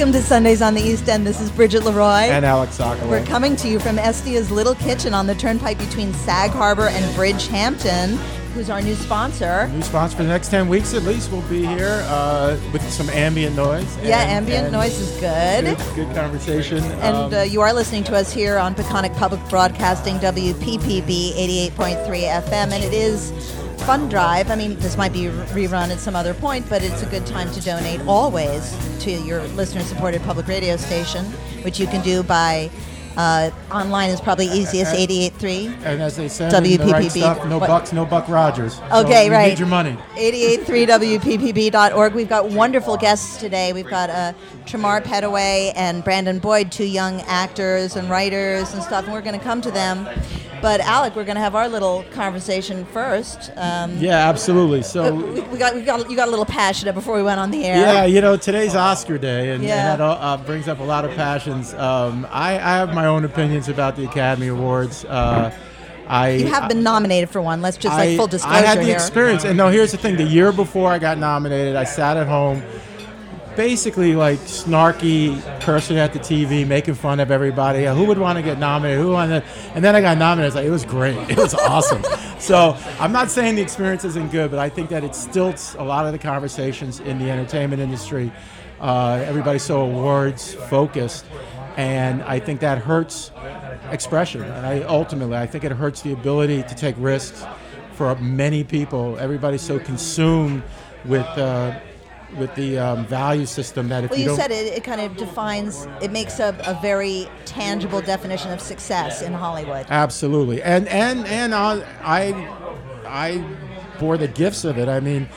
Welcome to Sundays on the East End. This is Bridget Leroy. and Alec Sokolow. We're coming to you from Estia's Little Kitchen on the turnpike between Sag Harbor and Bridgehampton, who's our new sponsor. New sponsor for the next 10 weeks at least. We'll be here uh, with some ambient noise. Yeah, ambient noise is good. Good, good conversation. And Um, uh, you are listening to us here on Peconic Public Broadcasting, WPPB 88.3 FM, and it is Fund Drive. I mean, this might be rerun at some other point, but it's a good time to donate always to your listener-supported public radio station, which you can do by uh, online is probably easiest, 88.3. and as they said, in the right WPPB. stuff, no What- bucks, no buck Rogers. So Okay, we right. Need your money. 883wppb.org. We've got wonderful guests today. We've got uh, Tremar Petaway and Brandon Boyd, two young actors and writers and stuff, and we're going to come to them. But Alec, we're going to have our little conversation first. Um, Yeah, absolutely. So. we, we got, we got, you got a little passionate before we went on the air. Yeah, you know, today's Oscar Day, and, Yeah. and that uh, brings up a lot of passions. Um, I, I have my own opinions about the Academy Awards. Uh, I You have been nominated for one. Let's just like I, full disclosure I had the here. experience, and no, here's the thing: the year before I got nominated, I sat at home, basically like snarky, cursing at the TV, making fun of everybody. Who would want to get nominated? Who wanted? And then I got nominated. It's like it was great. It was awesome. So I'm not saying the experience isn't good, but I think that it stilts a lot of the conversations in the entertainment industry. Uh, everybody's so awards focused, and I think that hurts expression. And I ultimately, I think it hurts the ability to take risks for many people. Everybody's so consumed with uh, with the um, value system that if Well, you, you said it, it kind of defines, it makes a, a very tangible definition of success in Hollywood. absolutely, and and and I I I bore the gifts of it. I mean.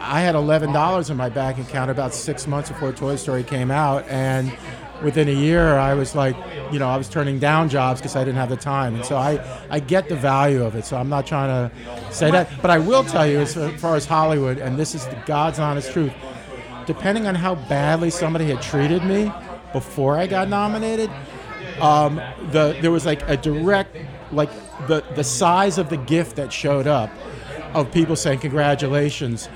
I had eleven dollars in my bank account about six months before Toy Story came out, and within a year, I was like, you know, I was turning down jobs because I didn't have the time, and so I, I get the value of it. So I'm not trying to say that, but I will tell you, as far as Hollywood, and this is the God's honest truth, depending on how badly somebody had treated me before I got nominated, um, the there was like a direct, like the the size of the gift that showed up, of people saying congratulations.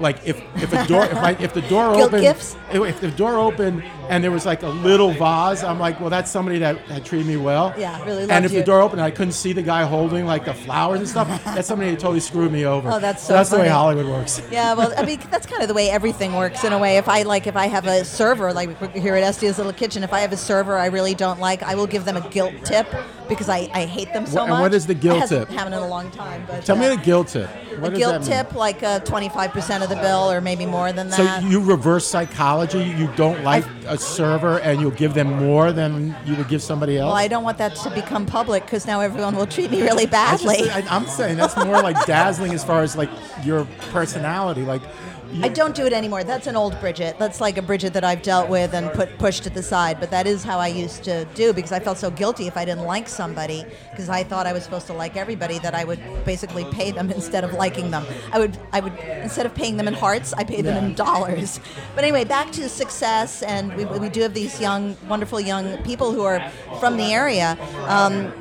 Like if, if a door if, I, if the door opened gifts? If the door opened and there was like a little vase, I'm like, well, that's somebody that had treated me well. Yeah, really loved And if you. the door opened and I couldn't see the guy holding like the flowers and stuff, that's somebody that totally screwed me over. Oh, that's so that's the way. Hollywood works. Yeah, well, I mean, that's kind of the way everything works in a way. If I like, if I have a server, like here at Estia's Little Kitchen, if I have a server I really don't like, I will give them a guilt tip because I, I hate them so Wha- and much. what is the guilt hasn't tip? happened in a long time, but Tell me uh, the guilt tip. What a guilt tip, like uh, 25% of the bill or maybe more than that. So you reverse psychology. You don't like a server, and you'll give them more than you would give somebody else. well, I don't want that to become public because now everyone will treat me really badly. I, I'm saying that's more like dazzling as far as like your personality. Like, I don't do it anymore. That's an old Bridget. That's like a Bridget that I've dealt with and put pushed to the side. But that is how I used to do because I felt so guilty if I didn't like somebody because I thought I was supposed to like everybody that I would basically pay them instead of liking them. I would I would instead of paying them in hearts, I paid them in dollars. But anyway, back to success, and we, we do have these young, wonderful young people who are from the area. Um,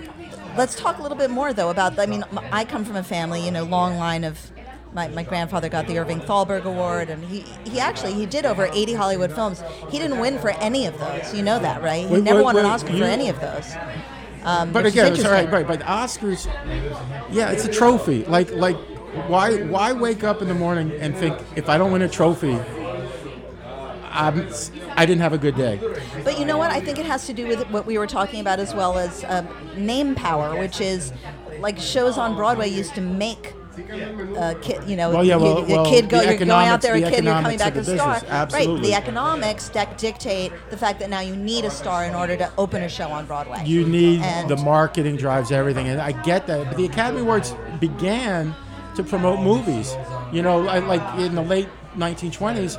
let's talk a little bit more though about. I mean, I come from a family, you know, long line of my, my grandfather got the Irving Thalberg Award, and he, he actually he did over 80 Hollywood films. He didn't win for any of those. You know that, right? He Wait, never wait, won an Oscar you- for any of those. Um, but again, it's all right, right. But Oscars, yeah, it's a trophy. Like, like, why, why wake up in the morning and think if I don't win a trophy, I'm, I didn't have a good day. But you know what? I think it has to do with what we were talking about as well as uh, name power, which is like shows on Broadway used to make. Uh, kid, you know, Well, yeah, you- well- a well, kid go, the you're going out there, a the kid, you're coming back a star. business, Right. The economics dec- dictate the fact that now you need a star in order to open a show on Broadway. You need And- the marketing drives everything, and I get that. But the Academy Awards began to promote movies. You know, like in the late 1920s,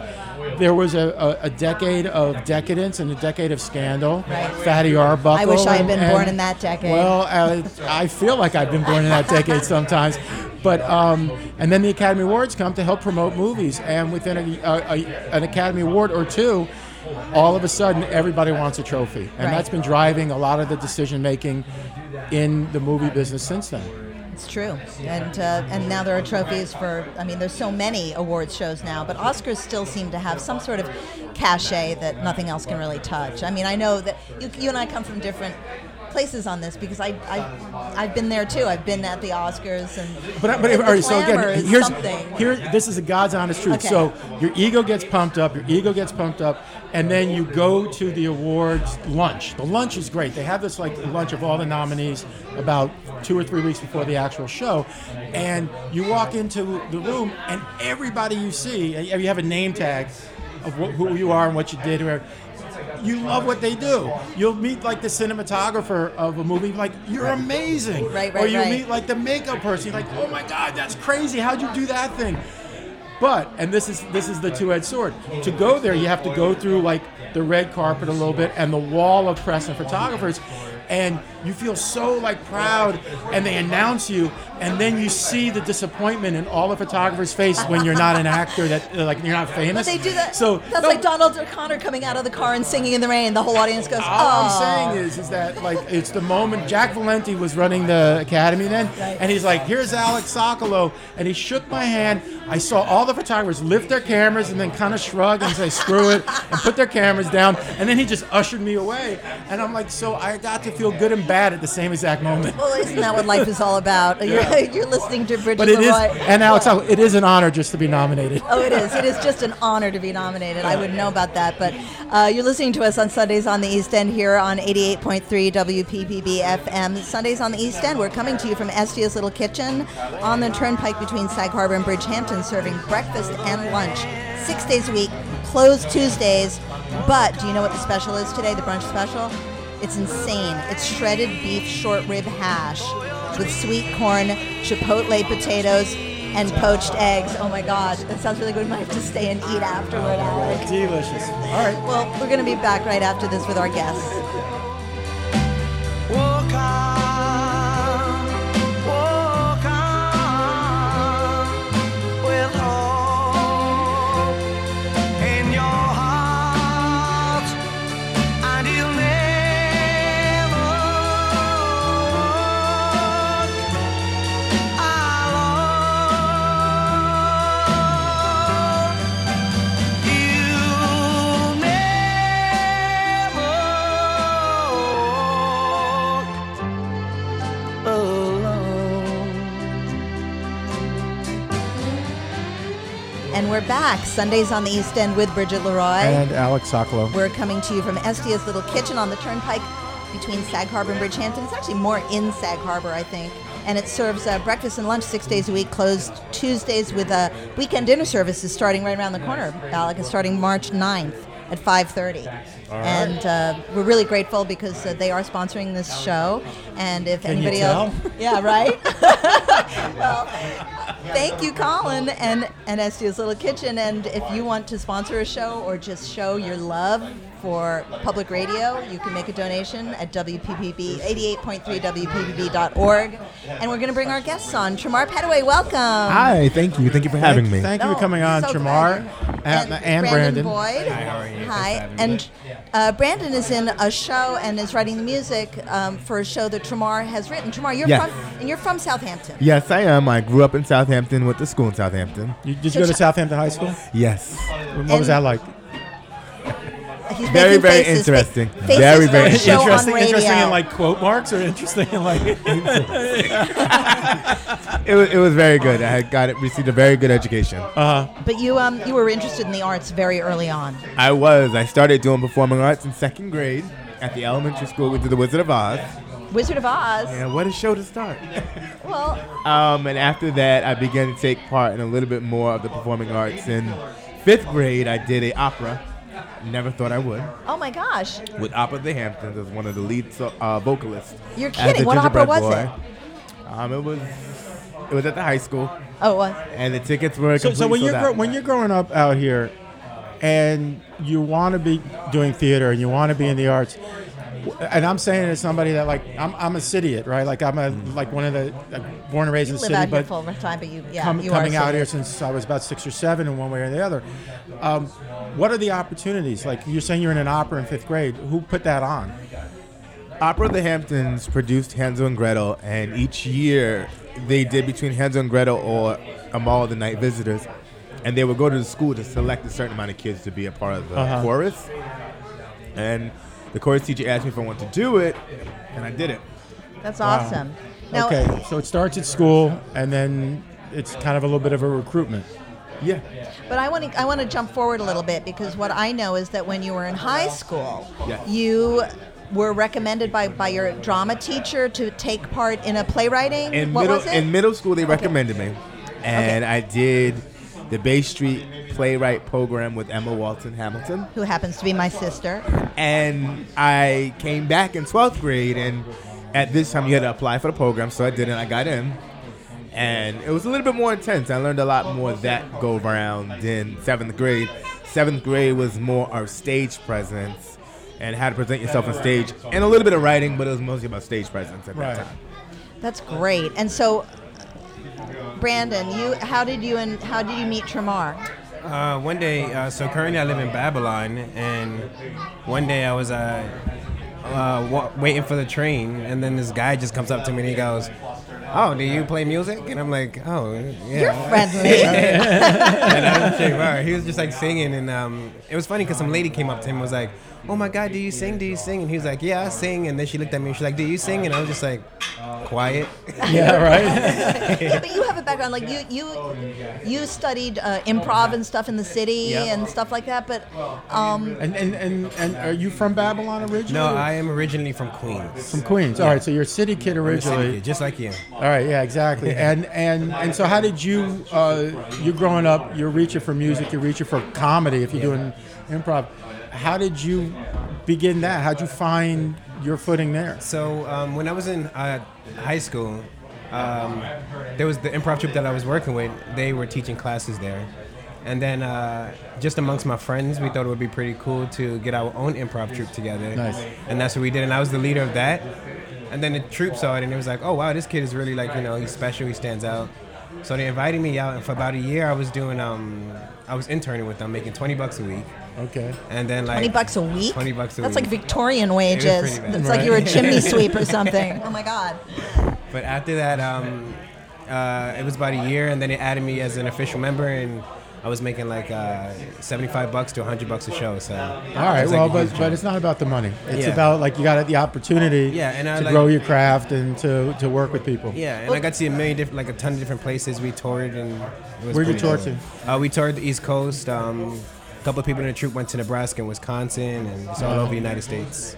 there was a, a, a decade of decadence and a decade of scandal. Right. Fatty Arbuckle. I wish I had been and- born in that decade. Well, uh, I feel like I've been born in that decade sometimes. But um, and then the Academy Awards come to help promote movies, and within a, a, a, an Academy Award or two, all of a sudden everybody wants a trophy, and Right. that's been driving a lot of the decision making in the movie business since then. It's true, and uh, and now there are trophies for. I mean, there's so many awards shows now, but Oscars still seem to have some sort of cachet that nothing else can really touch. I mean, I know that you, you and I come from different places on this because I, I I've been there too. I've been at the Oscars and But, but all right, so again, here's something. here. This is a God's honest truth. Okay. So your ego gets pumped up, your ego gets pumped up, and then you go to the awards lunch. The lunch is great. They have this like lunch of all the nominees about two or three weeks before the actual show, and you walk into the room, and everybody you see, you have a name tag of wh- who you are and what you did. Or, you love what they do. You'll meet like the cinematographer of a movie, like you're amazing. Right, Or right, you right. meet like the makeup person, like, oh my god, that's crazy. How'd you do that thing? But and this is this is the two-edged sword. To go there, you have to go through like the red carpet a little bit and the wall of press and photographers, and you feel so like proud. And they announce you, and then you see the disappointment in all the photographers' face when you're not an actor that like you're not famous. But they do that. So that's no, like Donald O'Connor coming out of the car and singing in the rain. The whole audience goes, All "Oh." I'm saying is, is that like it's the moment Jack Valenti was running the academy then, Right. and he's like, "Here's Alec Sokolow," and he shook my hand. I saw all the photographers lift their cameras and then kind of shrug and say, "Screw it," and put their cameras down, and then he just ushered me away, and I'm like, so I got to feel good and bad at the same exact moment. Well, isn't that what life is all about? You're, you're listening to Bridget But it is, and Alex, it is an honor just to be nominated. Oh, it is. It is just an honor to be nominated. I wouldn't know about that. But uh, you're listening to us on Sundays on the East End here on 88.3 WPPB FM. Sundays on the East End. We're coming to you from Estia's Little Kitchen on the turnpike between Sag Harbor and Bridgehampton, serving breakfast and lunch six days a week, closed Tuesdays. But do you know what the special is today, the brunch special? It's insane. It's shredded beef short rib hash with sweet corn, chipotle potatoes, and poached eggs. Oh my God, that sounds really good. We might have to stay and eat afterward, Alex. Delicious. All right. Well, we're going to be back right after this with our guests. Back. Sundays on the East End with Bridget Leroy. And Alec Sokolow. We're coming to you from Estia's Little Kitchen on the turnpike between Sag Harbor and Bridgehampton. It's actually more in Sag Harbor, I think. And it serves uh, breakfast and lunch six days a week, closed Tuesdays with uh, weekend dinner services starting right around the corner. Alec is starting March 9th at 5.30. And uh, we're really grateful because uh, they are sponsoring this show. And if Can anybody else... Yeah, right? well, thank you, Colin, and, and Estia's Little Kitchen. And if you want to sponsor a show or just show your love for public radio, you can make a donation at WPPB, 88.3 WPPB.org. And we're going to bring our guests on. Tramar Petaway, welcome. Hi, thank you. Thank you for having me. Thank you Oh, for coming on, so Tramar glad. and, and Brandon. Boyd. Hi, how are you? Hi. Thanks for having me. And uh, Brandon is in a show and is writing the music um, for a show that Tramar has written. Tramar, you're Yes. from and you're from Southampton. Yes, I am. I grew up in Southampton, went to school in Southampton. You, did you go to Southampton High School? Yes. What was that like? He's Very, very faces, interesting. fa- faces Very, very a show interesting, interesting in like quote marks, or interesting in like. It was, it was very good. I had got it, received a very good education. Uh huh. But you um you were interested in the arts very early on. I was. I started doing performing arts in second grade at the elementary school. We did The Wizard of Oz. Wizard of Oz. And what a show to start. Well, Um, and after that, I began to take part in a little bit more of the performing arts. In fifth grade, I did a opera. Never thought I would. oh my gosh, With Opera the Hamptons as one of the lead so, uh, vocalists. You're kidding. What opera was boy. Um, it was It was at the high school, Oh, it was. and the tickets were So, so when you're sold gro- when you're growing up out here, and you want to be doing theater and you want to be in the arts, w- and I'm saying it as somebody that like I'm, I'm a city right? Like I'm a like one of the like, born and raised You in the city, here but full time, but you, yeah, com- you coming are out here since I was about six or seven in one way or the other. Um, what are the opportunities? Like you're saying you're in an opera in fifth grade. Who put that on? Opera of the Hamptons produced Hansel and Gretel, and each year they did between Hansel and Gretel or A Amahl and the Night Visitors, and they would go to the school to select a certain amount of kids to be a part of the Uh-huh. chorus. And the chorus teacher asked me if I wanted to do it, and I did it. That's um, awesome. Now, okay, so it starts at school, and then it's kind of a little bit of a recruitment. Yeah. But I want to I want to jump forward a little bit because what I know is that when you were in high school, Yes. you were recommended by, by your drama teacher to take part in a playwriting. In what middle was it? in middle school, they recommended me, and I did the Bay Street Playwright program with Emma Walton Hamilton. Who happens to be my sister. and I came back in 12th grade, and at this time you had to apply for the program, so I did, and I got in. And it was a little bit more intense. I learned a lot more that go round in seventh grade. Seventh grade was more our stage presence and how to present yourself on stage, and a little bit of writing, but it was mostly about stage presence at Right. that time. That's great. And so, Brandon, you how did you and how did you meet Tremar? Uh, one day, uh, so currently I live in Babylon, and one day I was uh, uh, wa- waiting for the train, and then this guy just comes up to me and he goes, "Oh, do you play music?" And I'm like, "Oh, yeah." You're friendly. and I was like, wow. He was just like singing, and um, it was funny because some lady came up to him and was like, "Oh my God, do you sing? Do you sing?" And he was like, "Yeah, I sing." And then she looked at me and she's like, "Do you sing?" And I was just like, quiet. Yeah, right. yeah, but you have a background like you you you studied uh, improv and stuff in the city Yeah. and stuff like that. But um, and, and and and are you from Babylon originally? No, I am originally from Queens. from Queens. All right, so you're a city kid I'm city originally. kid, just like you. All right, yeah, exactly. And and and so, how did you? Uh, you growing up, you're reaching for music, you're reaching for comedy. If you're doing improv, how did you begin that? How'd you find your footing there? So um, when I was in uh, high school, um, there was the improv troupe that I was working with. They were teaching classes there, and then uh, just amongst my friends, we thought it would be pretty cool to get our own improv troupe together. Nice. And that's what we did. And I was the leader of that. And then the troupe saw it, and it was like, oh wow, this kid is really like you know he's special, he stands out. So they invited me out, and for about a year, I was doing um, I was interning with them, making twenty bucks a week. Okay. And then like twenty bucks a week. 20 bucks a That's week. That's like Victorian wages. pretty bad. It's like you were a chimney sweep or something. Oh my God. But after that, um, uh, it was about a year, and then it added me as an official member, and I was making like uh, seventy-five bucks to hundred bucks a show. So All right. was, like, Well, but but it's not about the money. It's Yeah. about like you got the opportunity. Yeah, and I to like- grow your craft and to to work with people. yeah, and I got to see a million different, like a ton of different places. We toured, and Where'd you tour cool. Uh, we toured the East Coast. Um, a couple of people in the troupe went to Nebraska and Wisconsin, and it's all over the United States.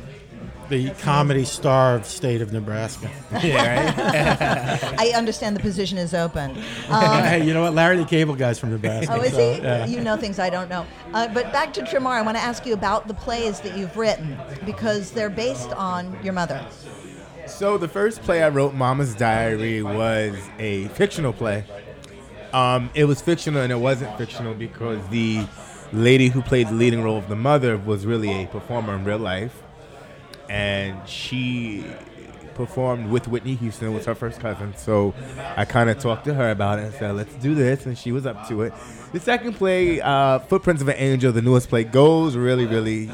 The comedy starved state of Nebraska. Yeah, right. I understand the position is open. Um, hey, you know what? Larry the Cable Guy's from Nebraska. Oh, is so, he? yeah. You know things I don't know. Uh, but back to Tremar, I want to ask you about the plays that you've written because they're based on your mother. So the first play I wrote, Mama's Diary, was a fictional play. Um, it was fictional and it wasn't fictional because the lady who played the leading role of the mother was really a performer in real life, and she performed with Whitney Houston. Was her first cousin, so I kind of talked to her about it and said, "Let's do this," and she was up to it. The second play, uh, Footprints of an Angel, the newest play, goes really, really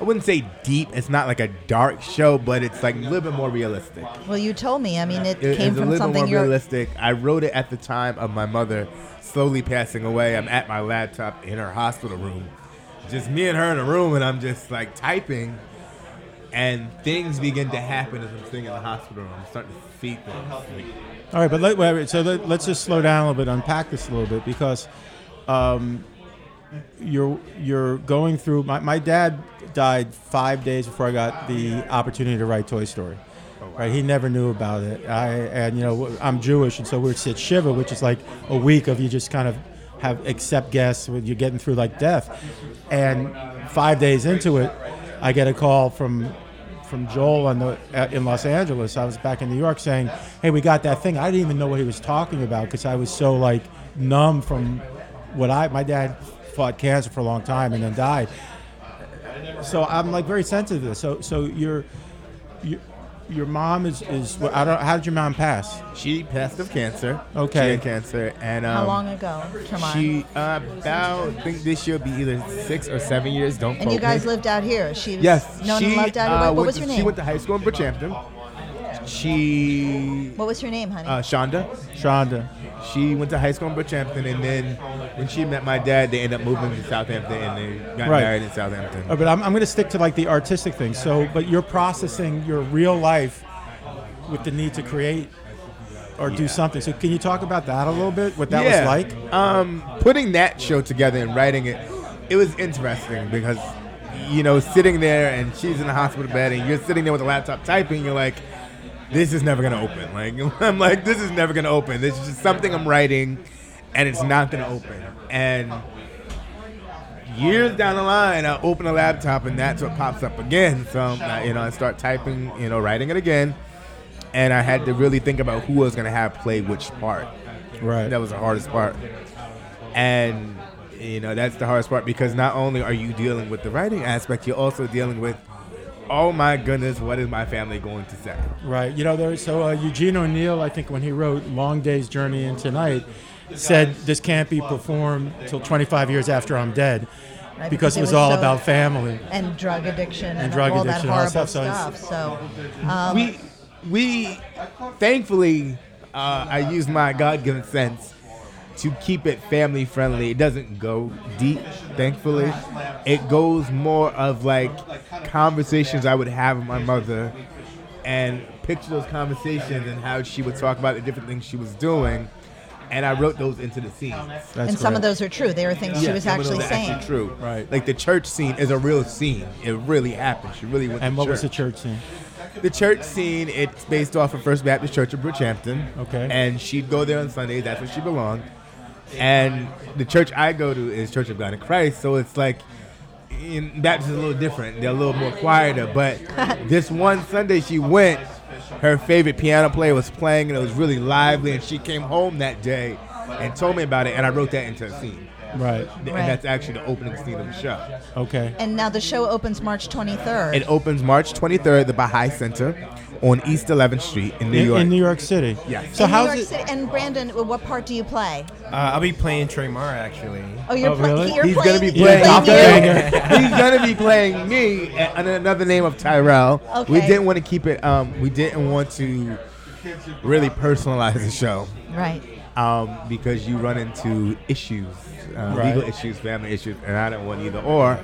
I wouldn't say deep. It's not like a dark show, but it's like a little bit more realistic. Well, you told me. I mean, it, It- came it's a from something more you're. realistic. I wrote it at the time of my mother slowly passing away. I'm at my laptop in her hospital room, just me and her in a room, and I'm just like typing, and things begin to happen as I'm sitting in the hospital room. I'm starting to see things. Like, All right, but let, wait, so let, let's just slow down a little bit, unpack this a little bit, because um, you're you're going through. My, my dad died five days before I got the opportunity to write Toy Story. Right, he never knew about it. I and you know I'm Jewish, and so we're sit shiva, which is like a week of you just kind of have accept guests when you're getting through like death. And five days into it, I get a call from from Joel the in Los Angeles. I was back in New York saying, "Hey, we got that thing." I didn't even know what he was talking about because I was so like numb from what I. My dad fought cancer for a long time and then died. So I'm like very sensitive to this. So so your your your mom is is I don't. How did your mom pass? She passed of cancer. Okay. She had cancer, and um, How long ago, Tremar? She uh, about I think this year will be either six or seven years. Don't and you guys me. lived out here. She was Yes, known she and loved out here. uh, What, what was to- name? She went to high school in Bridgehampton. She what was her name, honey? uh, Shonda. Shonda. She went to high school in Bridgehampton, and then when she met my dad, they ended up moving to Southampton, and they got Right. married in Southampton. Oh, but I'm, I'm going to stick to like the artistic thing. So, but you're processing your real life with the need to create or do something. So, can you talk about that a little bit? What that was like? Um, putting that show together and writing it, it was interesting because, you know, sitting there and she's in the hospital bed and you're sitting there with a laptop typing, you're like, this is never gonna open. Like I'm like, this is never gonna open. This is just something I'm writing, and it's not gonna open. And years down the line, I open a laptop and that's what pops up again. So I- you know, I start typing, you know, writing it again, and I had to really think about who I was gonna have play which part. Right. That was the hardest part. And you know, that's the hardest part because not only are you dealing with the writing aspect, you're also dealing with oh my goodness, what is my family going to say? Right. You know, there. So uh, Eugene O'Neill, I think, when he wrote "Long Day's Journey into Night," said this can't be performed till 25 years after I'm dead, Right, because because it it was was all so- about family. and drug addiction and, drug all addiction, that horrible that stuff, stuff. so So, um, we we thankfully uh, I use my God given sense to keep it family friendly. It doesn't go deep, thankfully. It goes more of like conversations I would have with my mother and picture those conversations and how she would talk about the different things she was doing. And I wrote those into the scenes. That's and some of those are true. They were things she was some of those actually are saying. true. Right. Like the church scene is a real scene. It really happened. She really went And to what church. was the church scene? The church scene, it's based off of First Baptist Church of Bridgehampton. Okay. And she'd go there on Sundays. That's where she belonged. And the church I go to is Church of God in Christ. So it's like, in Baptist is a little different. They're a little more quieter. But this one Sunday she went, her favorite piano player was playing, and it was really lively. And she came home that day and told me about it, and I wrote that into a scene. Right. And Right. that's actually the opening scene of the show. Okay. And now the show opens March 23rd. It opens March 23rd at the Baha'i Center on East 11th Street in New in, York. in New York City. Yes. So in New how's York it? City. And Brandon, what part do you play? Uh, I'll be playing Tremar actually. Oh, you're, Oh, play- really? you're He's playing. gonna be you're playing. playing He's gonna be playing me a- under another name of Tyrell. Okay. We didn't want to keep it. Um, we didn't want to really personalize the show Right. um, because you run into issues, uh, Right. legal issues, family issues, and I don't want either or.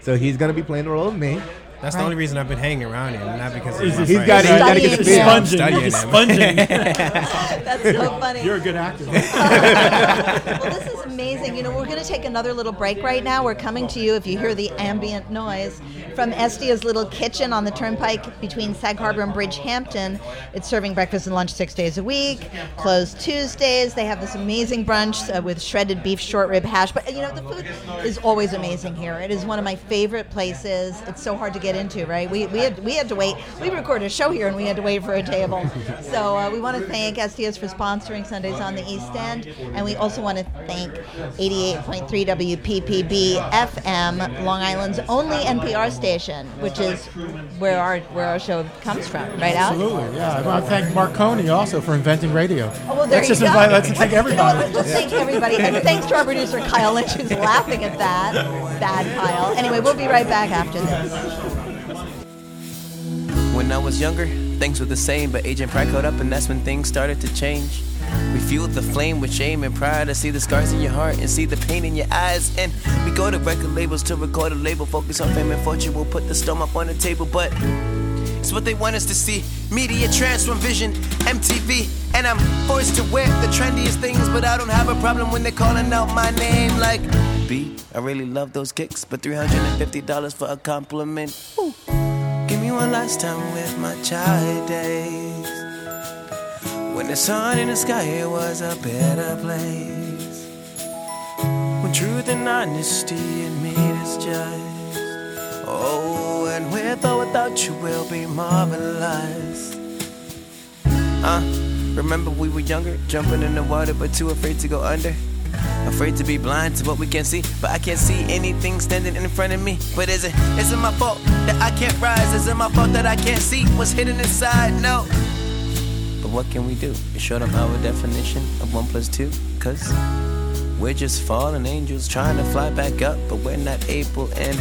So he's gonna be playing the role of me. That's Right. the only reason I've been hanging around here, not because he's, my He's friend. got he's got to get the Studying feel. him. Studying He's sponging. That's so funny. You're a good actor. Well, this is amazing. You know, we're going to take another little break right now. We're coming to you, if you hear the ambient noise, from Estia's Little Kitchen on the Turnpike between Sag Harbor and Bridgehampton. It's serving breakfast and lunch six days a week, closed Tuesdays. They have this amazing brunch uh, with shredded beef short rib hash. But, you know, the food is always amazing here. It is one of my favorite places. It's so hard to get into, right? We, we, had, we had to wait. We recorded a show here and we had to wait for a table. So uh, we want to thank Estia's for sponsoring Sundays on the East End. And we also want to thank 88.3 WPPB FM, Long Island's only NPR station, which is where our where our show comes from, right, Alex? Absolutely. Yeah. I want to thank Marconi also for inventing radio. Oh, well, there let's you just go. invite. Let's thank everybody. You know what, everybody. Let's just thank everybody. And thanks to our producer, Kyle Lynch, who's laughing at that. Bad Kyle. Anyway, we'll be right back after this. When I was younger, things were the same, but Agent Pride caught up, and that's when things started to change. We fueled the flame with shame and pride to see the scars in your heart and see the pain in your eyes. And we go to record labels to record a label, focus on fame and fortune. We'll put the stone up on the table, but it's what they want us to see. Media transform vision, MTV. And I'm forced to wear the trendiest things, but I don't have a problem when they're calling out my name like B. I really love those kicks, but $350 for a compliment. Ooh. Give me one last time with my child days. When the sun in the sky, was a better place. When truth and honesty it made us just Oh, and with or without you, will be marvelous. Uh, remember we were younger, jumping in the water, but too afraid to go under. Afraid to be blind to what we can see, but I can't see anything standing in front of me. But is it, is it my fault that I can't rise? Is it my fault that I can't see what's hidden inside? No. But what can we do? You showed them our definition of one plus two, cause we're just fallen angels trying to fly back up, but we're not able. And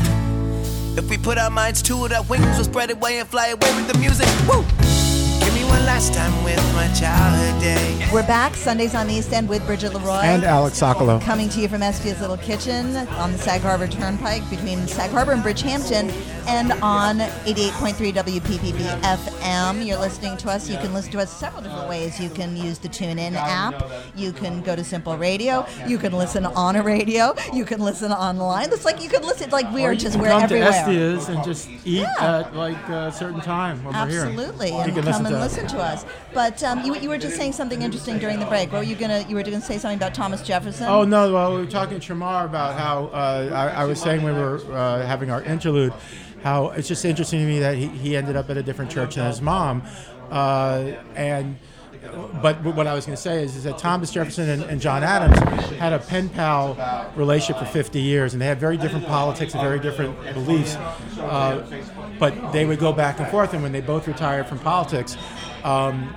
if we put our minds to it, our wings will spread away and fly away with the music. Woo! Give me one last time with my childhood day. We're back Sundays on the East End with Bridget Leroy. And Alec Sokolow. Coming to you from Estia's Little Kitchen on the Sag Harbor Turnpike between Sag Harbor and Bridgehampton and on 88.3 WPPB FM. You're listening to us. You can listen to us several different ways. You can use the TuneIn app. You can go to Simple Radio. You can listen on a radio. You can listen online. It's like you can listen, like we are just, we're come everywhere. to Estia's and just eat Yeah. at like a certain time when we're here. Absolutely, You and can come listen and us. listen to us. But um, you, you were just saying something interesting during the break. What were you gonna? You were going to say something about Thomas Jefferson. Oh no! Well, we were talking to Tramar about how uh, I, I was saying we were uh, having our interlude, how it's just interesting to me that he, he ended up at a different church than his mom, uh, and. But what I was going to say is, is that Thomas Jefferson and, and John Adams had a pen pal relationship for 50 years, and they had very different politics and very different beliefs. Uh, but they would go back and forth, and when they both retired from politics, um,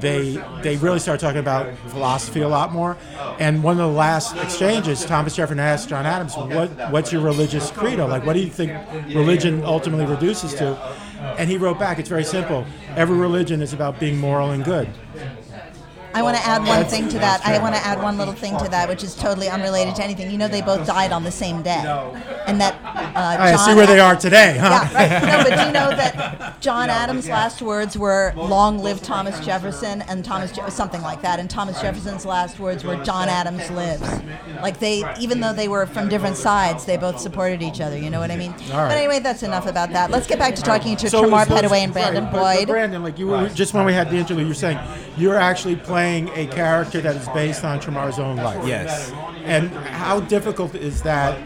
they they really started talking about philosophy a lot more. And one of the last exchanges, Thomas Jefferson asked John Adams, "What what's your religious credo? Like, what do you think religion ultimately reduces to?" And he wrote back, "It's very simple. Every religion is about being moral and good." I want to add one thing to that. I want to add one little thing to that, which is totally unrelated to anything. You know, they both died on the same day, and that uh, I see where they are today, huh? Yeah, right. No, but do you know that John Adams' last words were "Long live Thomas Jefferson" and Thomas Je- something like that, and Thomas Jefferson's last words were "John Adams lives." Like they, even though they were from different sides, they both supported each other. You know what I mean? All right. But anyway, that's enough about that. Let's get back to talking to So Tramar is those- Petaway and Brandon right, but- but Boyd. Brandon, like you were just when we had the interview, you're saying you're actually playing a character that is based on Tramar's own life. Yes. And how difficult is that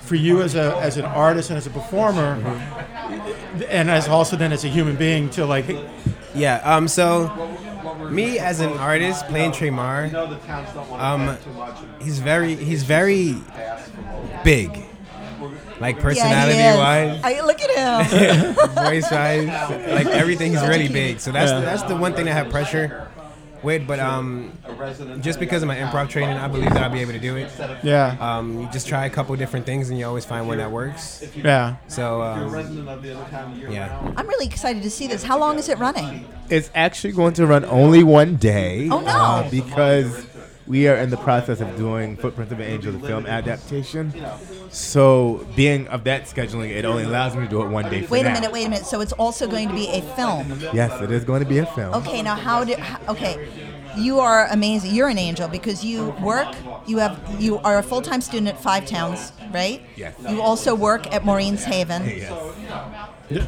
for you as a as an artist and as a performer, and as also then as a human being to like Yeah. Um. So, me as an artist playing Tremar, um, he's very he's very big, like personality yeah, wise, he is. I, look at him. voice wise, like everything. He's really big. So that's Yeah. that's the one thing I have pressure with. But um, just because of my improv training, I believe that I'll be able to do it. yeah Um, you just try a couple different things and you always find one that works. yeah. So um, yeah. I'm really excited to see this. How long is it running? It's actually going to run only one day. Oh, no. uh, because we are in the process of doing Footprints of an Angel, the film adaptation. So, being of that scheduling, it only allows me to do it one day. For Wait a now. minute, wait a minute. So it's also going to be a film. Yes, it is going to be a film. Okay, now how did? h- Okay, you are amazing. You're an angel because you work. You have. You are a full-time student at Five Towns, right? Yes. You also work at Maureen's Haven. Yes.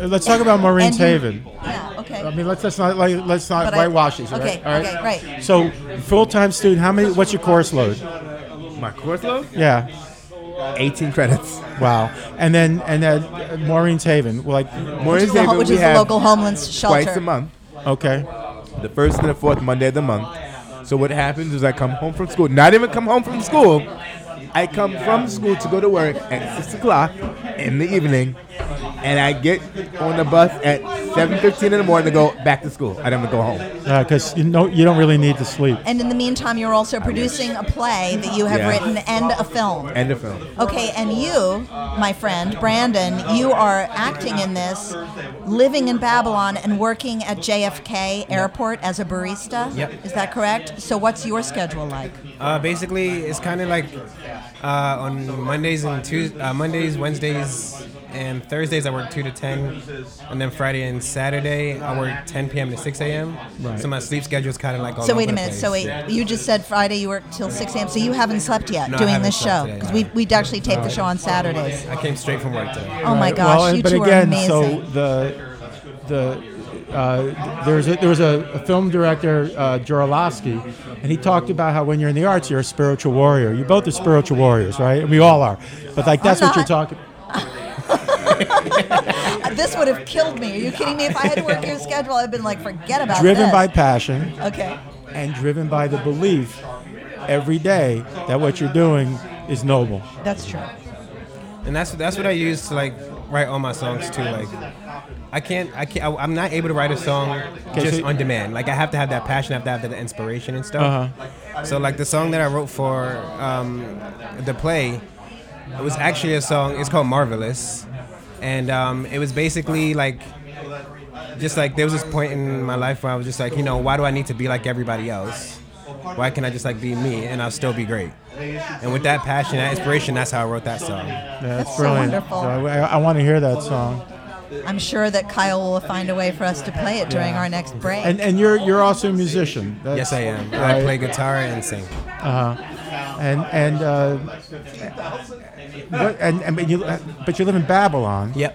Let's talk about Maureen's And you- Haven. Yeah. Okay. I mean, let's let's not like, let's not But I- whitewash these. okay, all right? okay, right. So, full-time student. How many? What's your course load? My course load? Yeah. 18 credits. Wow. And then and then uh, Maureen's Haven. Like, Maureen's The ho- Haven, which we is the have local homeless shelter. twice a month. okay. the first and the fourth Monday of the month. So what happens is I come home from school. Not even come home from school. I come from school to go to work at six o'clock in the evening, and I get on the bus at seven fifteen in the morning to go back to school. I don't go home. Because you know you don't really need to sleep. And in the meantime, you're also producing a play that you have Yeah. written and a film. End of film. Okay, and you, my friend Brandon, you are acting in this, living in Babylon and working at JFK Airport as a barista. Yep. Is that correct? So, what's your schedule like? Uh, basically, it's kind of like uh, on Mondays and Tuesdays, uh, Mondays, Wednesdays, and Thursdays I work two to ten, and then Friday and Saturday I work 10 p.m. to 6 a.m. Right. So my sleep schedule is kind of like all the time. So wait a minute. So wait, you just said Friday you work till 6 a.m. So you haven't slept yet No, doing this show because no. we we actually tape the show on Saturdays. I came straight from work today. Oh my Right. gosh, Well, you but two again, are so the the uh, there's a, there was a, a film director, uh, Jodorowsky, and he talked about how when you're in the arts, you're a spiritual warrior. You both are spiritual warriors, right? And we all are. But like that's what you're not. talking. this would have killed me. Are you kidding me? If I had to work your schedule, I'd been like, forget about it. driven this. by passion Okay. and driven by the belief every day that what you're doing is noble. That's true. and that's that's what I use to like write all my songs too. Like, I can't, I can't, I, am not able to write a song just so- on demand. Like, I have to have that passion, I have to have that inspiration and stuff. Uh-huh. So, like the song that I wrote for um, the play, it was actually a song. It's called Marvelous, and um, it was basically like. Just like there was this point in my life where I was just like, you know, why do I need to be like everybody else? Why can I just like be me and I'll still be great? And with that passion, that inspiration, that's how I wrote that song. Yeah, That's it's so brilliant. wonderful. I, I want to hear that song. I'm sure that Kyle will find a way for us to play it during our next break. And and you're you're also a musician. That's- Yes, I am. I play guitar and sing. Uh-huh. And and uh, what, and, and but you but you live in Babylon. Yep.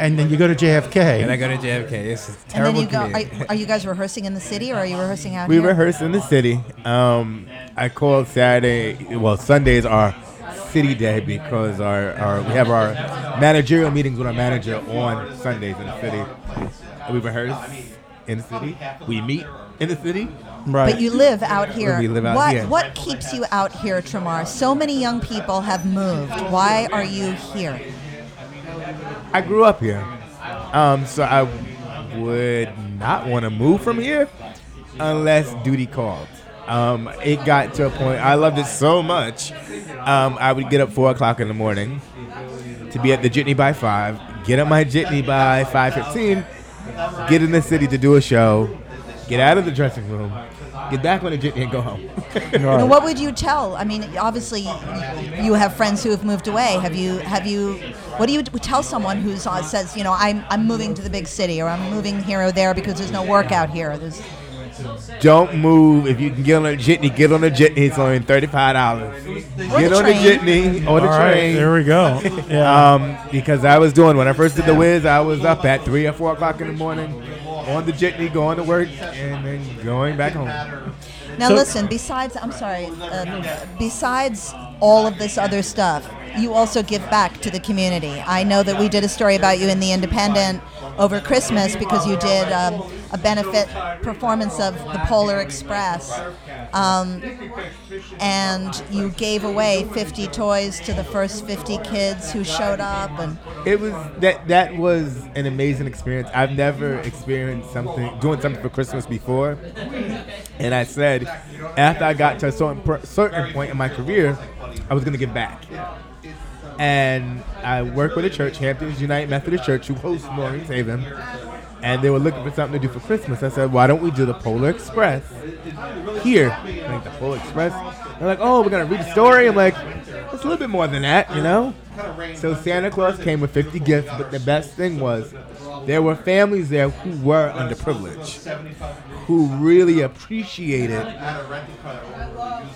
And then you go to JFK. And I go to JFK. This is And then you go. Are, are you guys rehearsing in the city, or are you rehearsing out We here? rehearse in the city. Um, I call Saturday, well, Sundays are city day because our, our we have our managerial meetings with our manager on Sundays in the city. We rehearse in the city. We meet in the city. Right. But you live out here. We live out what, here. What keeps you out here, Tramar? So many young people have moved. Why are you here? I grew up here, um, so I would not want to move from here unless duty called. Um, it got to a point I loved it so much. Um, I would get up four o'clock in the morning to be at the jitney by five. Get up my jitney by five fifteen. Get in the city to do a show. Get out of the dressing room. Get back on the jitney and go home. Now, what would you tell? I mean, obviously, you have friends who have moved away. Have you? Have you? What do you tell someone who uh, says, you know, I'm I'm moving to the big city, or I'm moving here or there because there's no work out here. There's Don't move. If you can get on a jitney, get on a jitney. It's only thirty-five dollars. Get the on the train. jitney or the All right, train. there we go. Yeah. Um, because I was doing when I first did the Wiz, I was up at three or four o'clock in the morning on the jitney, going to work, and then going back home. Now So- listen. Besides, I'm sorry. Um, besides all of this other stuff, you also give back to the community. I know that we did a story about you in the Independent over Christmas because you did um, a benefit performance of the Polar Express, um, and you gave away 50 toys to the first 50 kids who showed up. And It was that that was an amazing experience. I've never experienced something doing something for Christmas before, and I said after I got to a certain certain point in my career, I was gonna give back. And I work with a church, Hamptons United Methodist Church, who hosts Maureen's Haven, and they were looking for something to do for Christmas. I said, why don't we do the Polar Express here? Like the Polar Express. They're like, oh, we're gonna read a story. I'm like, it's a little bit more than that, you know. So Santa Claus came with 50 gifts, but the best thing was there were families there who were underprivileged, who really appreciated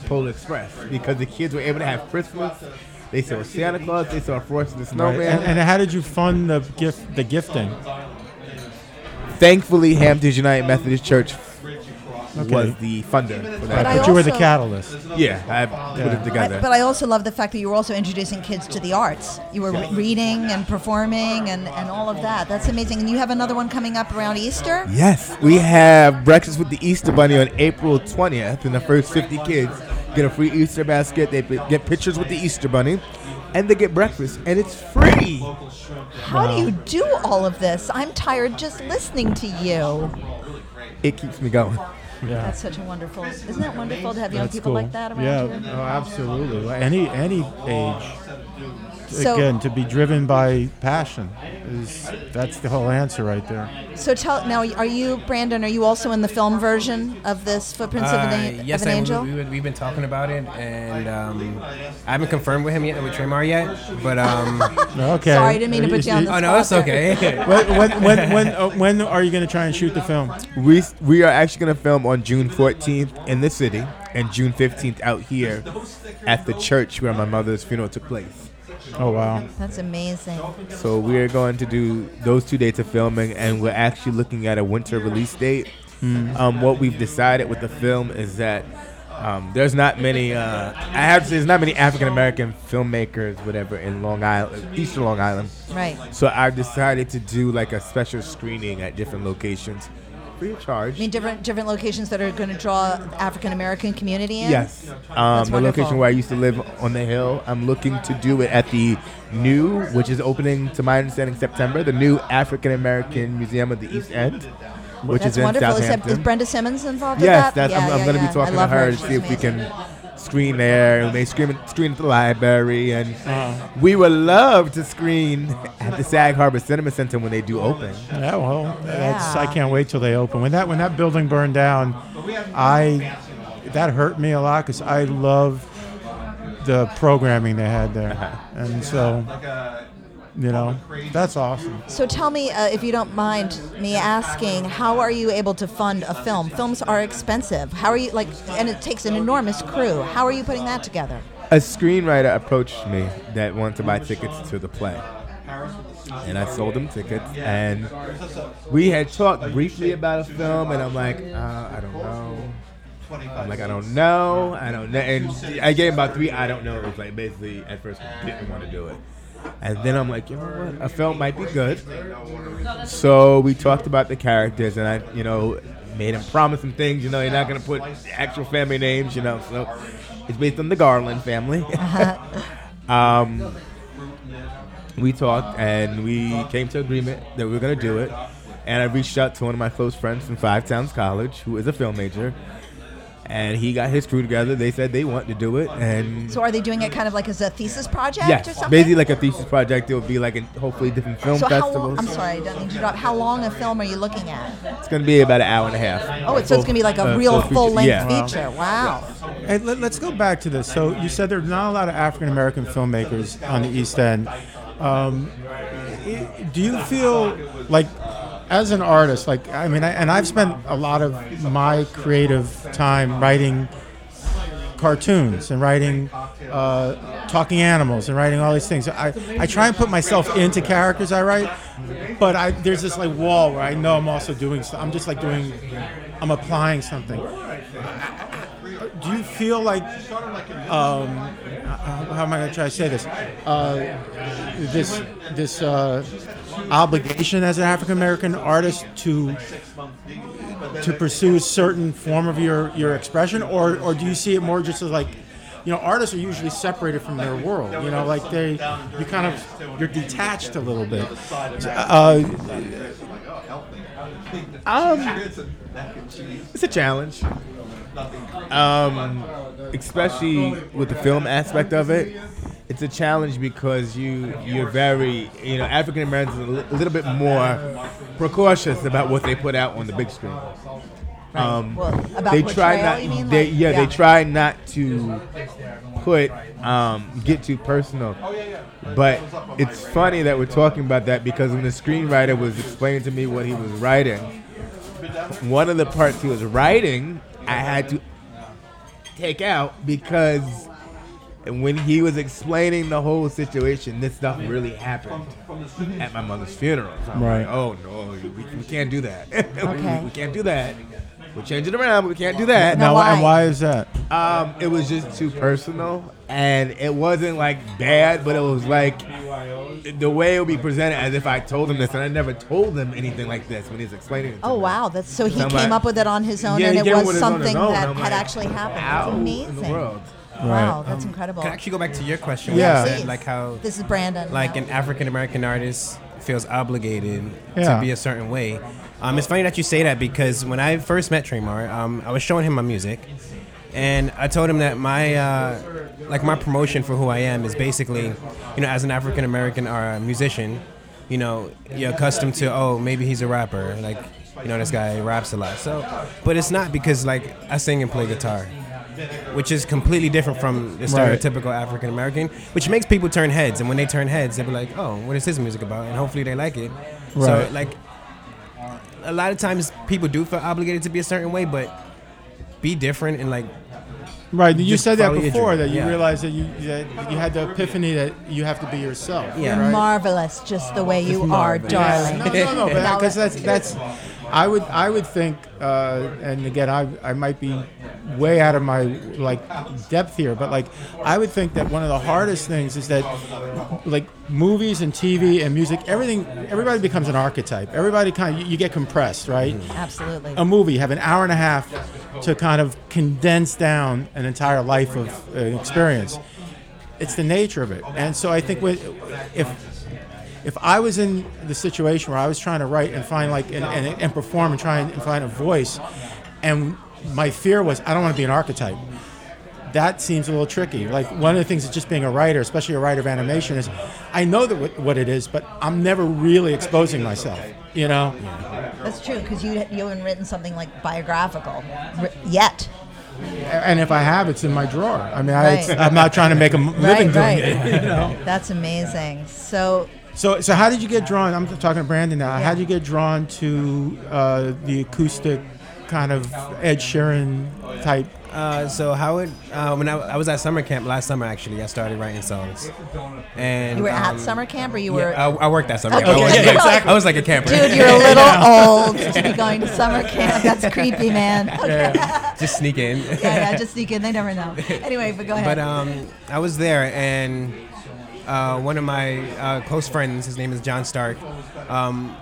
Polar Express because the kids were able to have Christmas. They saw Santa Claus, they saw Frosty the Right. Snowman. And, and how did you fund the gift the gifting? Thankfully, Hamptons United Methodist Church Okay. was the funder for that. I but you were the catalyst. yeah, I put Yeah. it together. I, but I also love the fact that you were also introducing kids to the arts. You were re- reading and performing and, and all of that. That's amazing. And you have another one coming up around Easter? Yes, we have breakfast with the Easter Bunny on April 20th, and the first 50 kids get a free Easter basket. They get pictures with the Easter Bunny, and they get breakfast, and it's free. How do you do all of this? I'm tired just listening to you. It keeps me going. Yeah. That's such a wonderful. Isn't that wonderful to have young That's people cool. like that around yeah, you? oh, absolutely. Any any age. So- Again, to be driven by passion is that's the whole answer right there. So tell now, are you Brandon? Are you also in the film version of this Footprints of an, Uh, A- yes, of an I, Angel? We, we, we've been talking about it, and um, I haven't confirmed with him yet with Tremar yet. But um, Okay. Sorry, I didn't mean to put you on the oh no, that's spot okay. when when when when, uh, when are you going to try and shoot the film? We we are actually going to film on June 14th in the city, and June 15th out here at the church where my mother's funeral took place. Oh wow. That's amazing. So we're going to do those two dates of filming, and we're actually looking at a winter release date. Um, what we've decided with the film is that Um, there's not many. Uh, I have to say, there's not many African American filmmakers, whatever, in Long Island, Eastern Long Island. Right. So I've decided to do like a special screening at different locations, free of charge. I mean, different different locations that are going to draw African American community in. Yes. Um, the location where I used to live on the hill. I'm looking to do it at the new, which is opening, to my understanding, September. The new African American Museum of the East End, which That's is in wonderful. Is, that, Southampton. is Brenda Simmons involved yes, with that? that's, I'm, Yeah, I'm going to yeah. be talking to love her to She's see if we can screen there. And they screen, screen at the library, and Uh-huh. we would love to screen at the Sag Harbor Cinema Center when they do open. Yeah, well, that's, I can't wait till they open. When that when that building burned down, I that hurt me a lot because I love the programming they had there, and so you know that's awesome. So tell me, uh, if you don't mind me asking, how are you able to fund a film? Films are expensive. How are you like? And it takes an enormous crew. How are you putting that together? a screenwriter approached me that wanted to buy tickets to the play. And I sold them tickets. And we had talked briefly about a film, and I'm like, uh, I don't know. I'm like, I don't know. I don't know. And I gave him about three I don't know. It was like basically at first didn't want to do it. And then I'm like, you know what? A film might be good. So we talked about the characters, and I, you know, made him promise some things. You know, you're not gonna put actual family names. You know, so it's based on the Garland family. um, we talked, and we came to agreement that we were gonna do it. And I reached out to one of my close friends from Five Towns College, who is a film major. And he got his crew together. They said they want to do it, and So are they doing it kind of like as a thesis project or yes, something? basically like a thesis project. It would be like in hopefully different film so how festivals. long? I'm sorry, I don't mean to drop. How long a film are you looking at? It's gonna be about an hour and a half. Oh, it's, so it's going to be like a Uh, real full length Yeah. feature. Wow. Hey, let, us go back to this. So you said there's not a lot of African American filmmakers on the East End. Um, do you feel like, as an artist, like I mean, I, and I've spent a lot of my creative time writing cartoons and writing uh, talking animals and writing all these things. I, I try and put myself into characters I write, but I, there's this like wall where I know I'm also doing. so- I'm just like doing. I'm applying something. Do you feel like um, how am I going to try to say this? Uh, this this uh, obligation as an African American artist to to pursue a certain form of your, your expression, or or do you see it more just as like, you know, artists are usually separated from their world. You know, like they you kind of you're detached a little bit. Uh, Um, it's a challenge. Um, especially with the film aspect of it, it's a challenge because you you're very you know African Americans are a li- little bit more precautious about what they put out on the big screen. Um, Well, about they try not. they, Like- yeah, yeah. they try not to put um, get too personal. But it's funny that we're talking about that because when the screenwriter was explaining to me what he was writing, one of the parts he was writing, I had to take out because when he was explaining the whole situation, this stuff really happened at my mother's funeral. So I'm Right. like, oh no, we, we can't do that. We- Okay. we, can't do that. We're changing it around, but we can't do that. Now, now, why? and why is that? Um, it was just too personal, and it wasn't like bad, but it was like the way it would be presented as if I told him this, and I never told him anything like this when he was explaining it. to Oh me. wow, that's so he I'm came like- up with it on his own, Yeah, and it was with it on his something own. that had like, actually happened. How That's amazing. In the world? Wow, that's incredible. Can I actually go back to your question? Yeah. you said, like how This is Brandon. like yeah. an African American artist feels obligated Yeah. to be a certain way. Um, it's funny that you say that because when I first met Tremar, um, I was showing him my music, and I told him that my uh, like my promotion for who I am is basically, you know, as an African American or a musician, you know, you're accustomed to oh maybe he's a rapper, like you know this guy raps a lot. So, but it's not because like I sing and play guitar which is completely different from the Right. stereotypical African American, which makes people turn heads. And when they turn heads, they'll be like, "Oh, what is his music about?" And hopefully they like it. Right. So like, a lot of times people do feel obligated to be a certain way, but be different and like Right, you said that before dream, that you yeah. realized that you that you had the epiphany that you have to be yourself. Yeah. right? marvelous, just the way you are, marvelous. darling. No, no, no, because that's that's I would I would think, uh, and again, I I might be way out of my like depth here, but like I would think that one of the hardest things is that like movies and TV and music, everything, everybody becomes an archetype. Everybody kind of you, you get compressed, right? Absolutely. a movie you have an hour and a half to kind of condense down an entire life of uh, experience it's the nature of it and so i think with, if if i was in the situation where i was trying to write and find like and, and, and perform and try and find a voice and my fear was i don't want to be an archetype that seems a little tricky. Like one of the things of just being a writer, especially a writer of animation, is I know that what, what it is, but I'm never really exposing myself. You know, That's true because you you haven't written something like biographical yet. and if I have, it's in my drawer. I mean, I, Right. I'm not trying to make a living right, doing right. it. You know. That's amazing. So So, so how did you get drawn? I'm talking to Brandon now. How did you get drawn to uh, the acoustic kind of Ed Sheeran type? Uh, so Howard, uh, when I, I was at summer camp last summer, actually, I started writing songs. And you were at um, summer camp, or you were? Yeah, I, I worked at summer Okay, camp. I was, yeah, exactly. I was like a camper. Dude, you're a little old to be going to summer camp. That's creepy, man. Okay. Just sneak in. yeah, yeah, just sneak in. They never know. Anyway, but go ahead. But um, I was there, and uh, one of my uh, close friends, his name is John Stark, um,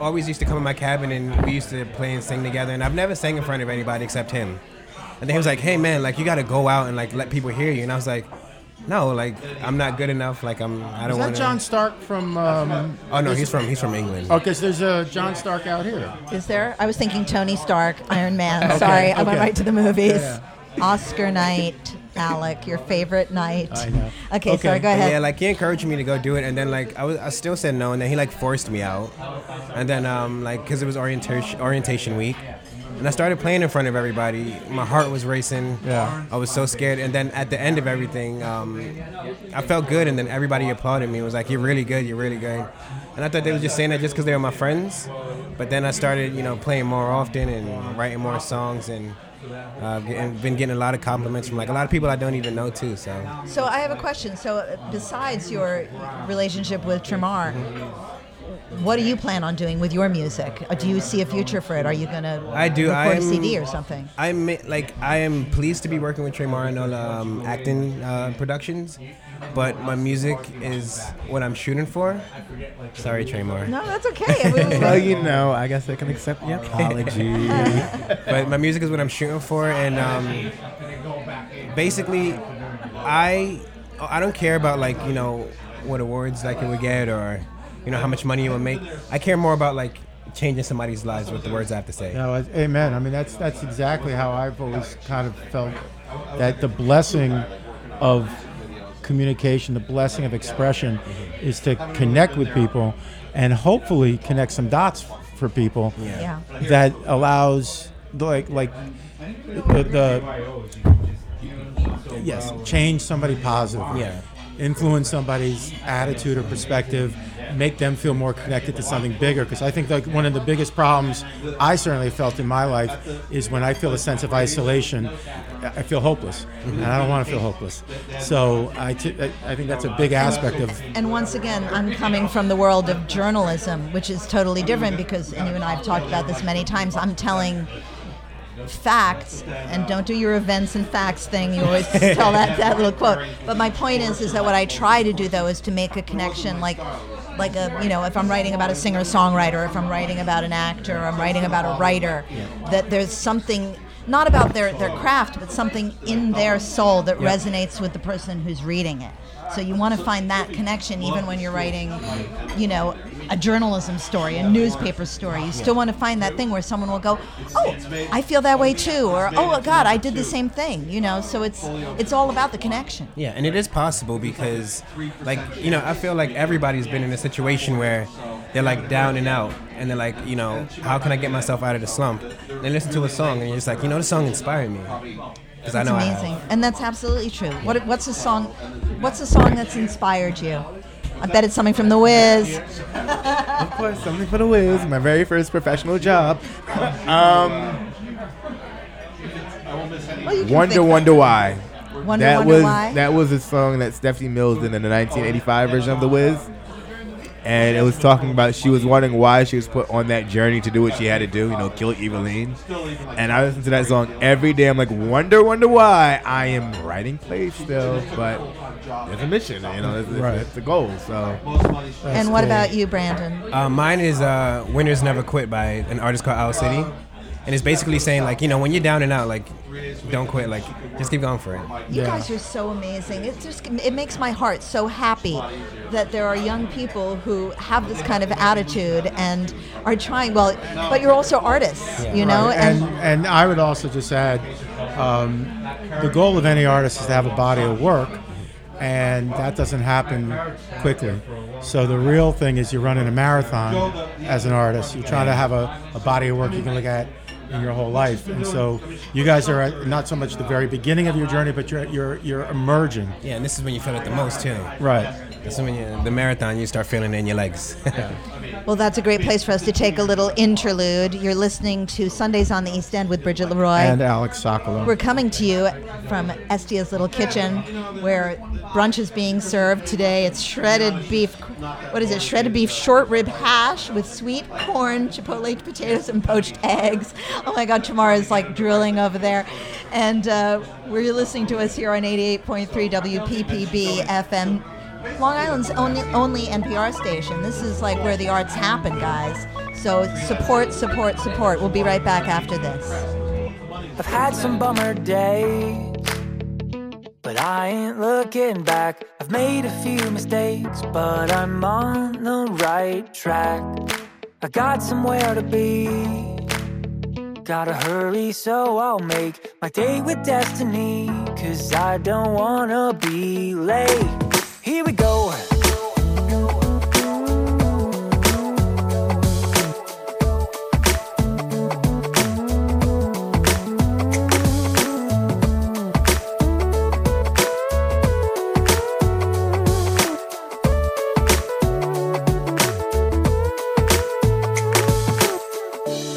always used to come in my cabin, and we used to play and sing together. And I've never sang in front of anybody except him. And then he was like, "Hey, man, like you got to go out and like let people hear you." And I was like, "No, like I'm not good enough. Like I'm. I don't Is that want John Stark from? Um, Oh no, he's from he's from England. okay, so there's a John Stark out here. Is there? I was thinking Tony Stark, Iron Man. Sorry, I went right to the movies. Yeah. Oscar night, Alec, your favorite night. I know. Okay, Okay. sorry, go ahead. Yeah, like he encouraged me to go do it, and then like I was, I still said no, and then he like forced me out, and then um like because it was orientation orientation week, and I started playing in front of everybody. My heart was racing. Yeah. I was so scared, and then at the end of everything, um, I felt good, and then everybody applauded me. It was like you're really good, you're really good, and I thought they were just saying that just because they were my friends, but then I started you know playing more often and writing more songs and. Uh, getting, been getting a lot of compliments from like a lot of people I don't even know too. So So I have a question. So uh, besides your relationship with Tremar, what do you plan on doing with your music? Uh, Do you see a future for it? Are you gonna I do. record a I'm- CD or something? I'm like I am pleased to be working with Trey Marinola um, acting uh, productions, but my music is what I'm shooting for. Sorry, Tremar. No, that's okay. We- we- Well, you know, I guess I can accept the apology. But my music is what I'm shooting for, and um, basically, I I don't care about like you know what awards like you would get or you know how much money you would make. I care more about like changing somebody's lives with the words I have to say. No, amen. I mean, that's that's exactly how I've always kind of felt that the blessing of communication, the blessing of expression, is to connect with people, and hopefully connect some dots for people. yeah. that allows like like the, the yes change somebody positive Yeah. Influence somebody's attitude or perspective make them feel more connected to something bigger. Because i think like one of the biggest problems i certainly felt in my life is when i feel a sense of isolation i feel hopeless. And i don't want to feel hopeless. So I t- I think that's a big aspect of And once again, I'm coming from the world of journalism, which is totally different because, and you and I have talked about this many times, I'm telling facts and don't do your events and facts thing. You always tell that, that little quote. But my point is is that what i try to do though is to make a connection like like a you know if i'm writing about a singer songwriter if i'm writing about an actor or i'm writing about a writer that there's something not about their, their craft but something in their soul that resonates with the person who's reading it. So you want to find that connection even when you're writing you know a journalism story a newspaper story you still want to find that thing where someone will go oh i feel that way too or oh god i did the same thing you know so it's it's all about the connection Yeah, and it is possible because, like, you know, I feel like everybody's been in a situation where they're like down and out, and they're like, you know, how can I get myself out of the slump? They listen to a song, and you're just like, you know, the song inspired me. Because I know I amazing, have. and that's absolutely true. What, what's a song? What's a song that's inspired you? I bet it's something from The Wiz. of course, something for the Wiz, my very first professional job. um, Well, Wonder, Wonder Why. Wonder, that Wonder was Why. that was a song that Stephanie Mills did in the 1985 version of The Wiz. And it was talking about she was wondering why she was put on that journey to do what she had to do, you know, kill Evillene. And I listen to that song every day. I'm like, wonder, wonder why I am writing plays still, but it's a mission, you know, it's, Right. it's, it's a goal. So and what about you, Brandon? Uh, mine is uh, "Winners Never Quit" by an artist called Owl City, and it's basically saying like, you know, when you're down and out, like, don't quit, like, just keep going for it. You Yeah. guys are so amazing. It just it makes my heart so happy that there are young people who have this kind of attitude and are trying. Well, but you're also artists, you know, Right. and and I would also just add, um, the goal of any artist is to have a body of work, and that doesn't happen quickly. So the real thing is you're running a marathon as an artist. You're trying to have a, a body of work you can look at in your whole life, and so you guys are at not so much the very beginning of your journey, but you're you're you're emerging. Yeah, and this is when you feel it the most too. Right. This is when you, the marathon, you start feeling it in your legs. Well, that's a great place for us to take a little interlude. You're listening to Sundays on the East End with Bridget Leroy. And Alec Sokolow. We're coming to you from Estia's Little Kitchen, where brunch is being served today. It's shredded beef. What is it? Shredded beef short rib hash with sweet corn, chipotle potatoes, and poached eggs. Oh my God, Tamara is like drilling over there. And uh, we're listening to us here on 88.3 WPPB FM. Long Island's only, only NPR station. This is like where the arts happen, guys. So support, support, support. We'll be right back after this. I've had some bummer days, but I ain't looking back. I've made a few mistakes, but I'm on the right track. I got somewhere to be. Gotta hurry, so I'll make my day with destiny. Cause I don't wanna be late. Here we go.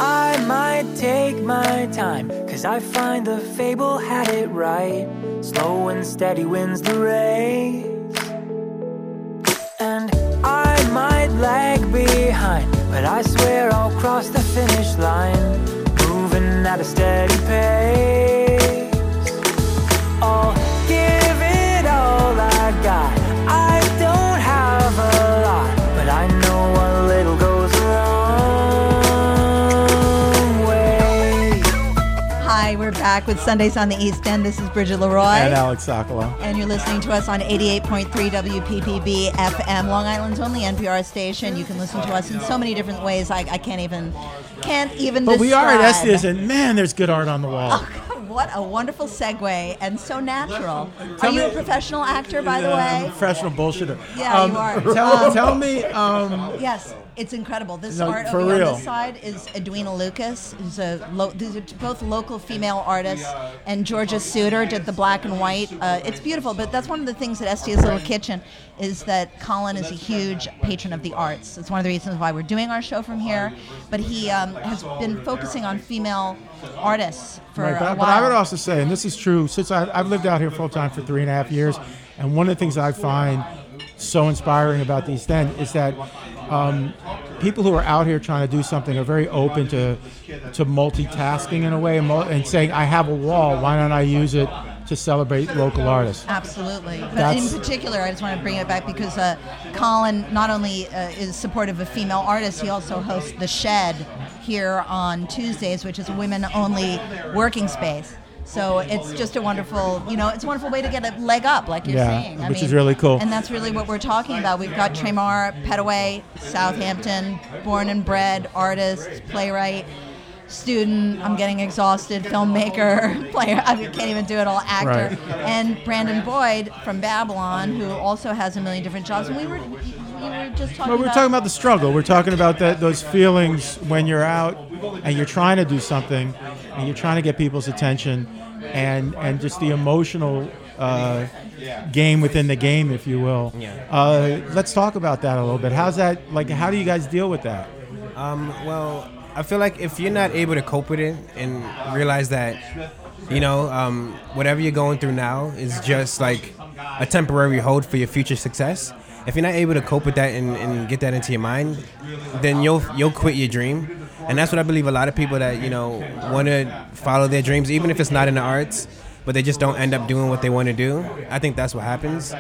I might take my time, I find the fable had it right. Slow and steady wins the race. Lag behind, but I swear I'll cross the finish line. Moving at a steady pace. I'll back with Sundays on the East End. This is Bridget Leroy. And Alec Sokolow. And you're listening to us on 88.3 WPPB FM, Long Island's only NPR station. You can listen to us in so many different ways. I, I can't even can't even. But we are at describe. Estia's, and man, there's good art on the wall. Oh, What a wonderful segue and so natural. Are Tell you me- a professional actor, by the Yeah, I'm a way? professional bullshitter. Yeah, you are. Tell, Um, tell me, um, Yes, it's incredible. This No, art over real. on this side is Edwina Lucas, who's a lo- these are both local female artists, and Georgia Suter did the black and white. Uh, it's beautiful, but that's one of the things at Estia's Little Kitchen is that Colin is a huge patron of the arts. It's one of the reasons why we're doing our show from here. But he um, has been focusing on female artists for right, a but, while. but I would also say, and this is true, since I, I've lived out here full time for three and a half years, and one of the things I find so inspiring about the East End is that um, people who are out here trying to do something are very open to to multitasking in a way and, and saying, I have a wall, why don't I use it to celebrate local artists? Absolutely. But That's- in particular, I just want to bring it back because uh, Colin not only uh, is supportive of female artists, he also hosts The Shed here on Tuesdays, which is a women only working space. So it's just a wonderful, you know, it's a wonderful way to get a leg up, like you're Yeah, saying. which is really cool. And that's really what we're talking about. We've got Tremar Petaway, Southampton, born and bred artist, playwright, student. I'm getting exhausted. Filmmaker, player. I can't even do it all. Actor, Right. and Brandon Boyd from Babylon, who also has a million different jobs. And we were, we were just talking. But we're about, talking about the struggle. We're talking about that those feelings when you're out and you're trying to do something and you're trying to get people's attention and and just the emotional uh, game within the game, if you will. Yeah. Uh, let's talk about that a little bit. How's that? Like, how do you guys deal with that? Um, well, I feel like if you're not able to cope with it and realize that, you know, um, whatever you're going through now is just like a temporary hold for your future success, if you're not able to cope with that and, and get that into your mind, then you'll you'll quit your dream. And that's what I believe. A lot of people that you know want to follow their dreams, even if it's not in the arts, but they just don't end up doing what they want to do. I think that's what happens.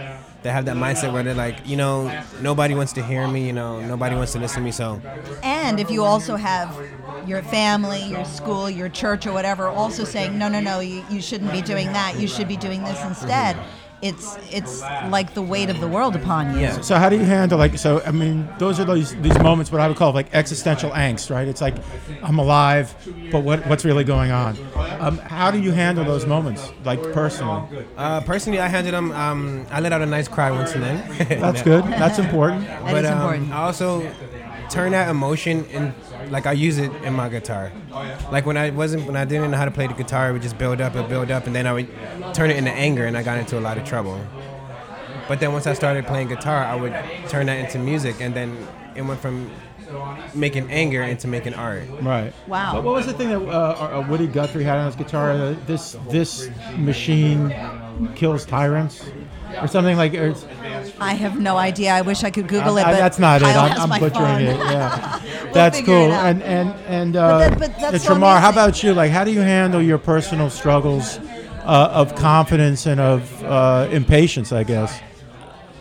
They have that mindset where they're like, you know, nobody wants to hear me. You know, nobody wants to listen to me. So And if you also have your family, your school, your church, or whatever, also saying, no, no, no, you, you shouldn't be doing that. You should be doing this mm-hmm. instead. It's it's like the weight of the world upon you. Yeah. So how do you handle like so? I mean, those are those these moments what I would call like existential angst, right? It's like I'm alive, but what what's really going on? Um, how do you handle those moments, like personally? uh, personally, I handed them. Um, I let out a nice cry once and then. That's good. That's important. That but is um, important. I also turn that emotion in, like I use it in my guitar. Like when I wasn't, when I didn't know how to play the guitar, it would just build up and build up, and then I would turn it into anger, and I got into a lot of trouble. But then once I started playing guitar, I would turn that into music, and then it went from making anger into making art. Right. Wow. What, what was the thing that uh, uh, Woody Guthrie had on his guitar? Uh, this this machine kills tyrants, or something like. Or I have no idea. I wish I could Google it, I- but that's not it. I'm, I'm butchering phone. it. Yeah, that's cool. it out. And and and uh, that- but that's so Tremar, how about you? Like, how do you handle your personal struggles uh, of confidence and of uh, impatience? I guess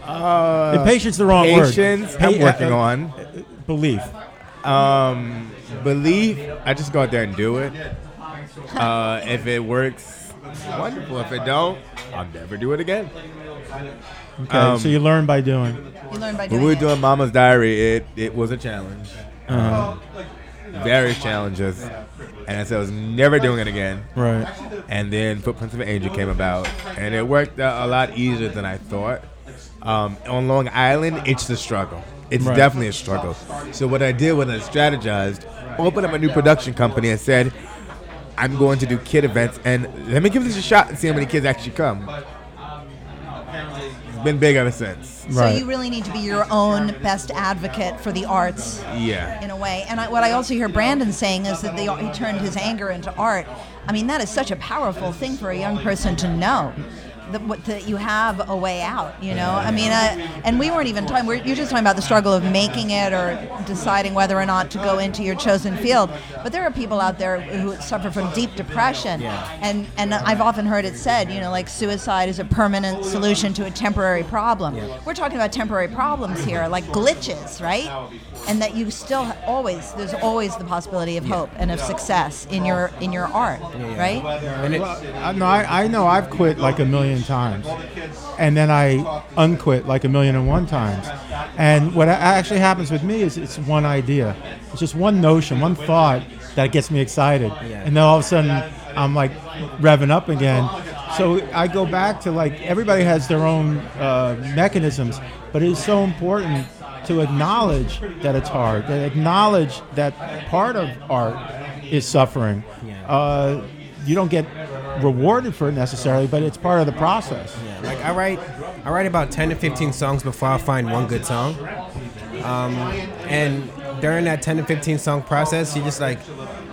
Uh, impatience is the wrong patience, word. I'm working uh, on. belief. Um, belief. I just go out there and do it. Uh, if it works, wonderful. If it don't, I'll never do it again. Okay, Um, so you learn by doing. You learn by When doing we were it. doing Mama's Diary, it it was a challenge. Uh-huh. Various challenges, and I said I was never doing it again. Right. And then Footprints of an Angel came about, and it worked out a lot easier than I thought. Um, on Long Island, it's the struggle. It's Right. definitely a struggle. So what I did when I strategized, opened up a new production company and said, I'm going to do kid events, and let me give this a shot and see how many kids actually come. It's been big ever since. So you really need to be your own best advocate for the arts Yeah. in a way. And I, what I also hear Brandon saying is that the, he turned his anger into art. I mean, that is such a powerful thing for a young person to know. That, what, that you have a way out, you know. I mean, uh, and we weren't even talking. We're, you're just talking about the struggle of making it or deciding whether or not to go into your chosen field. But there are people out there who suffer from deep depression, yeah. and and I've often heard it said, you know, like suicide is a permanent solution to a temporary problem. Yeah. We're talking about temporary problems here, like glitches, right? And that you still ha- always there's always the possibility of hope and of success in your in your art, right? And it, Well, I, no, I, I know I've quit like a million times, and then I unquit like a million and one times. And what actually happens with me is it's one idea, it's just one notion, one thought that gets me excited, and then all of a sudden I'm like revving up again. So I go back to like everybody has their own uh, mechanisms, but it is so important to acknowledge that it's hard, to acknowledge that part of art is suffering. Uh, you don't get rewarded for it necessarily, but it's part of the process. Like I write, I write about ten to fifteen songs before I find one good song. Um, and during that ten to fifteen song process, you're just like,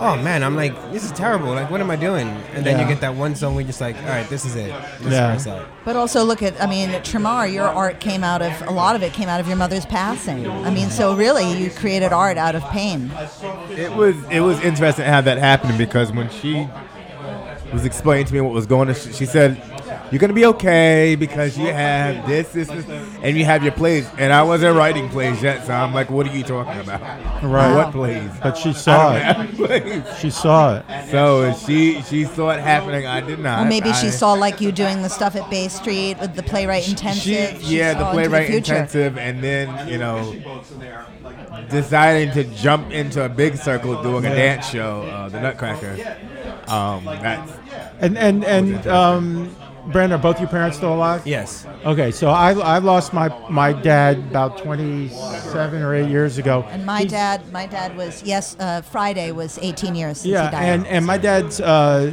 oh man, I'm like, this is terrible. Like, what am I doing? And then Yeah. you get that one song where you're just like, all right, this is it. This Yeah. is where it's at. But also look at, I mean, Tremar, your art came out of, a lot of it came out of your mother's passing. I mean, so really you created art out of pain. It was it was interesting how that happened because when she was explaining to me what was going on, she, she said, "You're gonna be okay because you have this, this, this, and you have your plays." And I wasn't writing plays yet, so I'm like, "What are you talking about? Right. What plays?" But she saw it. She saw it. So she she saw it happening. I did not. Well, maybe she I- saw like you doing the stuff at Bay Street with the playwright intensive. She yeah, saw the playwright future. intensive, and then you know, deciding to jump into a big circle doing a dance show, uh, the Nutcracker. Um, that's And and and um, Brandon, are both your parents still alive? Yes. Okay, so I I lost my my dad about 27 or 8 years ago. And my He's- dad, my dad was yes. Uh, Friday was 18 years since Yeah, he died. and and my dad's uh,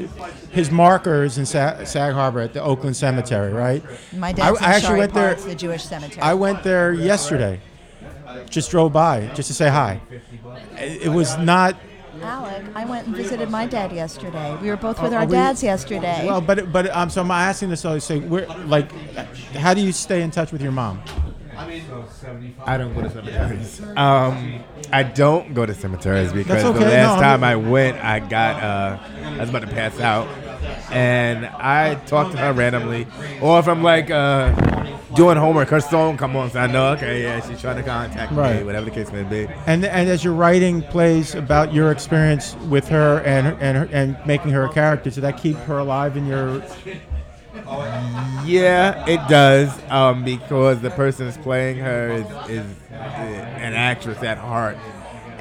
his marker is in Sa- Sag Harbor at the Oakland Cemetery, right? my dad's I, in I actually Shari went there. Park, the Jewish cemetery. I went there yesterday. Just drove by just to say hi. It it was not Alec, I went and visited my dad yesterday. We were both with Oh, our we- dads yesterday. well, but but um, so I'm asking this. So I say, where like, how do you stay in touch with your mom? I don't go to cemeteries. Um, I don't go to cemeteries because okay, the last no, time I I went, I got uh, I was about to pass out, and I talk to her randomly, or if I'm like uh, doing homework, her song come on, so I know okay, yeah, she's trying to contact me, Right. whatever the case may be. And and as you're writing plays about your experience with her and and her, and making her a character, does that keep her alive in your? Yeah, it does. Um, because the person that's playing her is, is an actress at heart,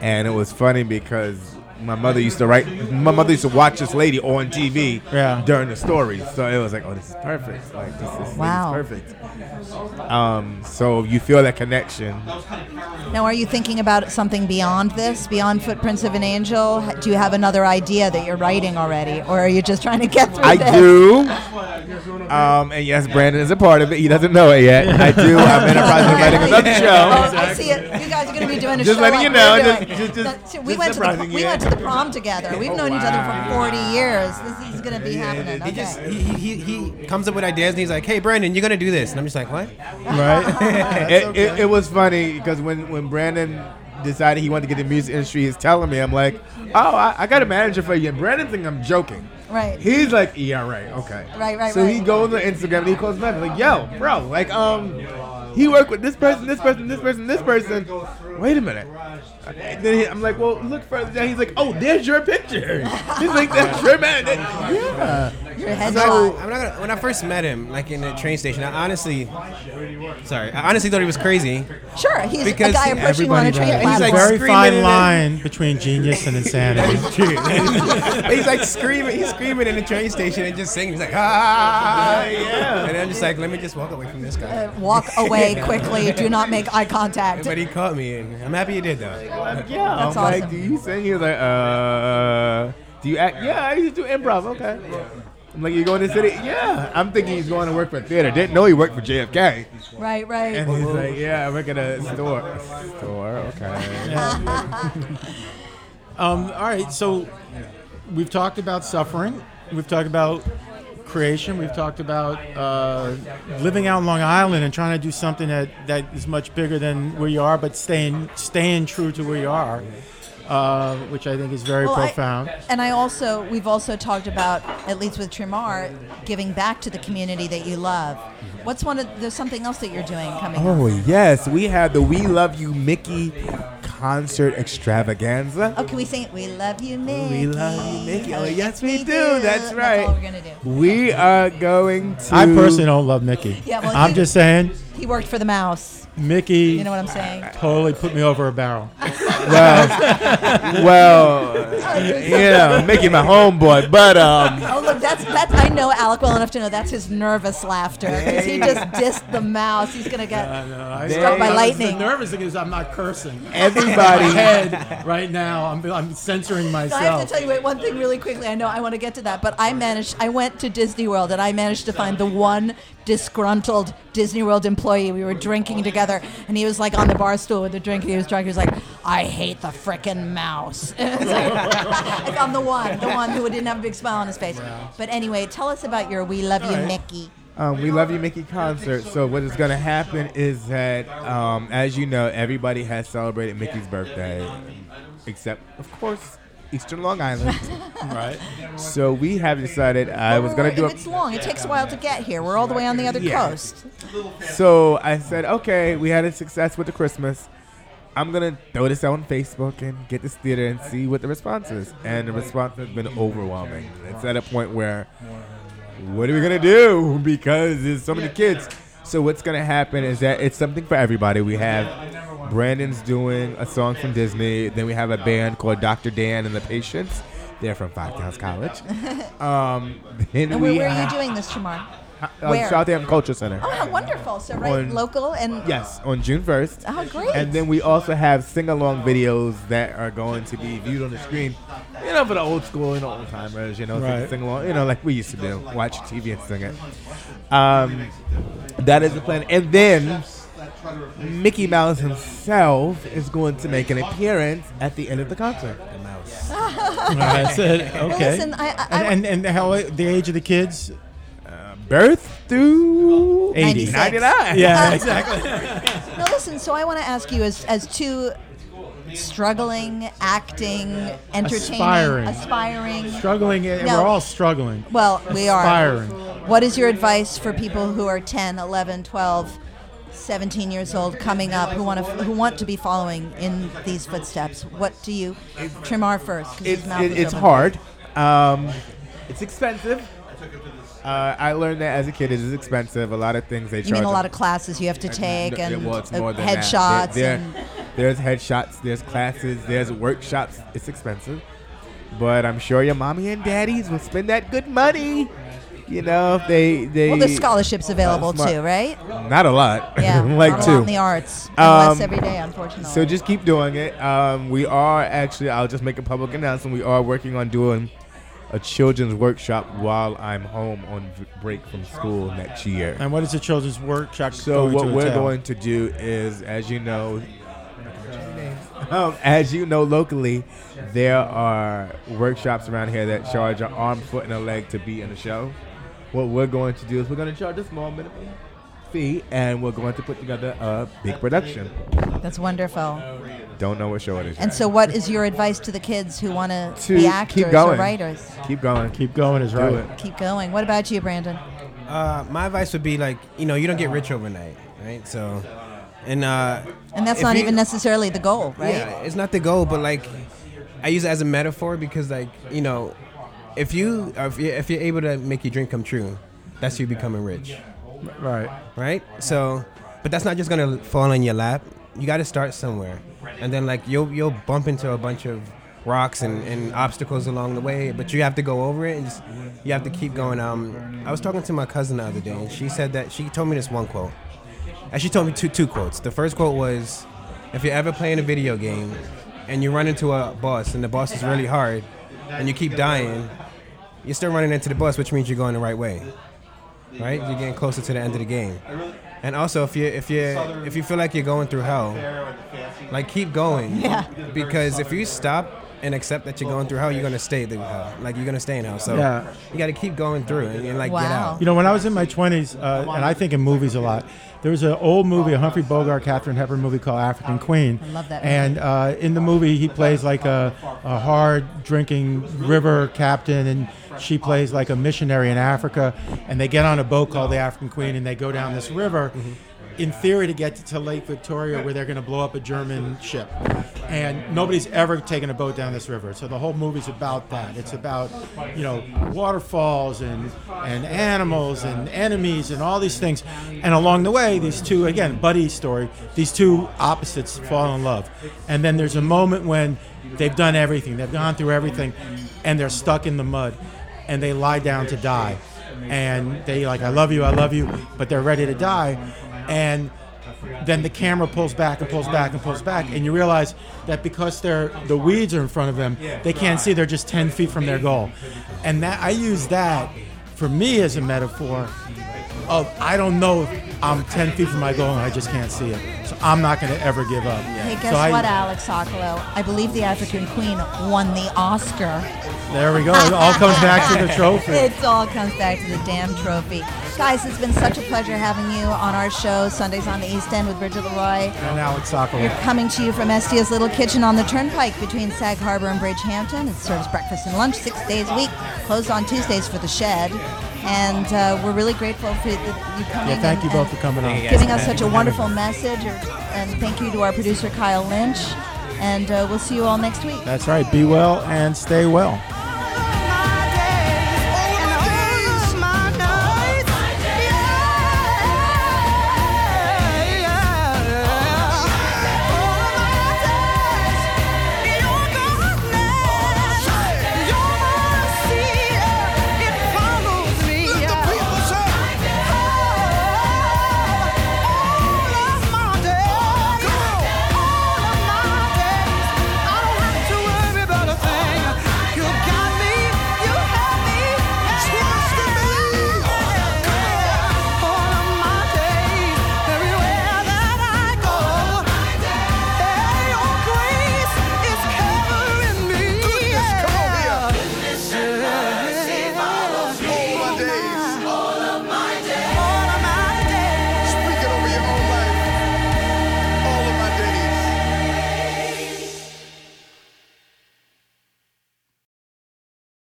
and it was funny because my mother used to write. My mother used to watch this lady on TV Yeah. during the stories, so it was like, oh, this is perfect. Like this is, Wow. this is perfect. Um, so you feel that connection. Now, are you thinking about something beyond this, beyond Footprints of an Angel? Do you have another idea that you're writing already, or are you just trying to get through I this? do. Um, and yes, Brandon is a part of it. He doesn't know it yet. I do. I'm in the process of writing another Oh, show. I see it. You guys are going to be doing a Just show letting like you know, we're just- doing. just- just- we just went to the we went to the prom together. We've Oh, known each other for 40 years. This is going to be happening. He just he, he, he he comes up with ideas and he's like, "Hey, Brandon, you're gonna do this," and I'm just like, "What?" Right. it, it, it was funny because when, when Brandon decided he wanted to get in the music industry, he's telling me, I'm like, oh, I, I got a manager for you. And Brandon thinks I'm joking. Right. He's like, yeah, right, okay. Right, right, So he goes on Instagram and he calls me up like, yo, bro, like, um, he worked with this person, this person, this person, this person. Wait a minute. And then he, I'm like, well, look further down. He's like, oh, there's your picture. He's like, that's your man. That- yeah. Your So headshot. I'm not gonna. When I first met him, like in the train station, I honestly, sorry, I honestly thought he was crazy. Sure, he's Because a guy approaching you on a train does. He's a like very fine in it. line between genius and insanity. he's like screaming, he's screaming in the train station and just singing. He's like, ah, yeah. And I'm just like, let me just walk away from this guy. Uh, walk away quickly. Do not make eye contact. But he caught me, and I'm happy he did though. Yeah, That's I'm like, awesome. do you sing? He was like, uh, do you act? Yeah, I used to do improv. Okay. I'm like, you going to the city? Yeah. I'm thinking he's going to work for theater. Didn't know he worked for JFK. Right, right. And he's like, yeah, I work at a store. Store, okay. Um, all right, so we've talked about suffering. We've talked about creation. We've talked about uh, living out in Long Island and trying to do something that, that is much bigger than where you are, but staying staying true to where you are, uh, which I think is very Well, I- profound. and I also, we've also talked about, at least with Tremar, giving back to the community that you love. What's one of, there's something else that you're doing coming up. Oh, yes. We have the We Love You Mickey concert extravaganza. Oh, can we sing it? We love you, Mickey. We love you, Mickey. Oh, yes, we do. That's right. That's all we're gonna do. We are going to. I personally don't love Mickey. Yeah, well, I'm you- just saying, He worked for the mouse. Mickey You know what I'm saying? totally put me over a barrel. Well, well, you know, Mickey, my homeboy, but um, Oh look, that's that's. I know Alec well enough to know that's his nervous laughter because he just dissed the mouse. He's gonna get struck by lightning. The lightning. nervous thing is I'm not cursing. everybody. head right now. I'm, I'm censoring So I have to tell you wait, one thing really quickly. I know I want to get to that, but I managed. I went to Disney World and I managed to find the one disgruntled Disney World employee. We were drinking together, and he was like on the bar stool with a drink, and he was drunk. He was like, "I hate the frickin' mouse." It's like- I found the one, the one who didn't have a big smile on his face. But anyway, tell us about your "We Love You, Mickey." Um, we love you, Mickey concert. So what is going to happen is that, um, as you know, everybody has celebrated Mickey's birthday, except of course Eastern Long Island. right. so we have decided I was going to do If a It's long. It takes a while to get here. We're all the way on the other Yeah. coast. So I said, okay, we had a success with the Christmas. I'm gonna throw this out on Facebook and get this theater and see what the response is. And the response has been overwhelming. It's at a point where, what are we gonna do? Because there's so many kids. So what's gonna happen is that it's something for everybody. We have Brandon's doing a song from Disney. Then we have a band called Dr. Dan and the Patients. They're from Five Towns College. Um, then And where, we where are you have- doing this, Tremar? uh, where? Southampton Culture Center. Oh, how wonderful! So right, On- local and Yes, on June 1st. Oh, great. And then we also have sing along videos that are going to be viewed on the screen. You know, for the old school and old timers, you know, Right. sing along, you know, like we used to do. Watch TV and sing it. Um, that is the plan. And then Mickey Mouse himself is going to make an appearance at the end of the concert. That's it. Okay. listen, I- I- I- and, and and how the age of the kids? Birth through 80. 96. 99. Yeah, exactly. Now listen, so I want to ask you as as two struggling, acting, entertaining, Aspiring. aspiring. Struggling. eh, No. We're all struggling. Well, we are. Aspiring. What is your advice for people who are 10, 11, 12, 17 years old coming up who want to who want to be following in these footsteps? What do you Tremar first his It's, mouth it, open. hard. Um, it's expensive. Uh, I learned that as a kid. It is expensive. A lot of things they You charge. mean a lot of classes you have to take No, and well, more than headshots There- there- there's headshots. There's classes. There's workshops. It's expensive, but I'm sure your mommy and daddies will spend that good money. You know, if they they well, there's scholarships available smart. too, right? not a lot. Yeah, like two. in the arts, and less Um, every day, unfortunately. So just keep doing it. Um, we are actually, I'll just make a public announcement. We are working on doing a children's workshop while I'm home on v- break from school next year. And what is the children's workshop? So going what to we're entail? going to do is, as you know, um, as you know locally, there are workshops around here that charge an arm, foot, and a leg to be in a show. What we're going to do is we're going to charge a small minimum fee, and we're going to put together a big production. That's wonderful. Don't know what show it is. And yet. so, what is your advice to the kids who want to To be actors keep or going. writers? keep going. Keep going is right. it. Keep going. What about you, Brandon? Uh, my advice would be like, you know, you don't get rich overnight, right? So, and uh, And that's not you- even necessarily the goal, right? Yeah, it's not the goal, but like, I use it as a metaphor because like, you know, if you if you if you're able to make your dream come true, that's you becoming rich, Right. right? So, but that's not just gonna fall in your lap. You got to start somewhere, and then like you'll you'll bump into a bunch of rocks and, and obstacles along the way, but you have to go over it and just you have to keep going. Um, I was talking to my cousin the other day, and she said that she told me this one quote. And she told me two two quotes. The first quote was, "If you're ever playing a video game and you run into a boss and the boss is really hard and you keep dying, you're still running into the bus, which means you're going the right way, right? You're getting closer to the end of the game. And also, if you if you if you feel like you're going through hell, like keep going, Yeah. because if you stop and accept that you're going through hell, you're gonna stay through hell. Like you're gonna stay in hell. So Yeah. you got to keep going through it and like get out. You know, when I was in my 20s, uh, and I think in movies a lot, there was an old movie, a Humphrey Bogart, Katharine Hepburn movie called African Queen. I love that And uh, in the movie, he plays like a, a hard drinking river captain, and she plays like a missionary in Africa. And they get on a boat called the African Queen, and they go down this river. In theory, to get to Lake Victoria, where they're going to blow up a German ship, and nobody's ever taken a boat down this river. So the whole movie's about that. It's about, you know, waterfalls and and animals and enemies and all these things. And along the way, these two again, buddy story. These two opposites fall in love, and then there's a moment when they've done everything. They've gone through everything, and they're stuck in the mud, and they lie down to die. And they like, I love you, I love you, but they're ready to die, and then the camera pulls back and pulls back and pulls back, and you realize that because they're the weeds are in front of them, they can't see. They're just ten feet from their goal, and that I use that for me as a metaphor of I don't know if I'm ten feet from my goal and I just can't see it, so I'm not going to ever give up. Hey, guess So I- what, Alec Sokolow? I believe the African Queen won the Oscar. There we go. It all comes back to the trophy. It all comes back to the damn trophy. Guys, it's been such a pleasure having you on our show, Sundays on the East End with Bridget Leroy. And Alex We're coming to you from Estia's Little Kitchen on the Turnpike between Sag Harbor and Bridgehampton. It serves breakfast and lunch six days a week, closed on Tuesdays for the shed. And uh, we're really grateful for you coming. Yeah, thank and- you both for coming on. Giving us such a wonderful message. And thank you to our producer, Kyle Lynch. And uh, we'll see you all next week. That's right. Be well and stay well.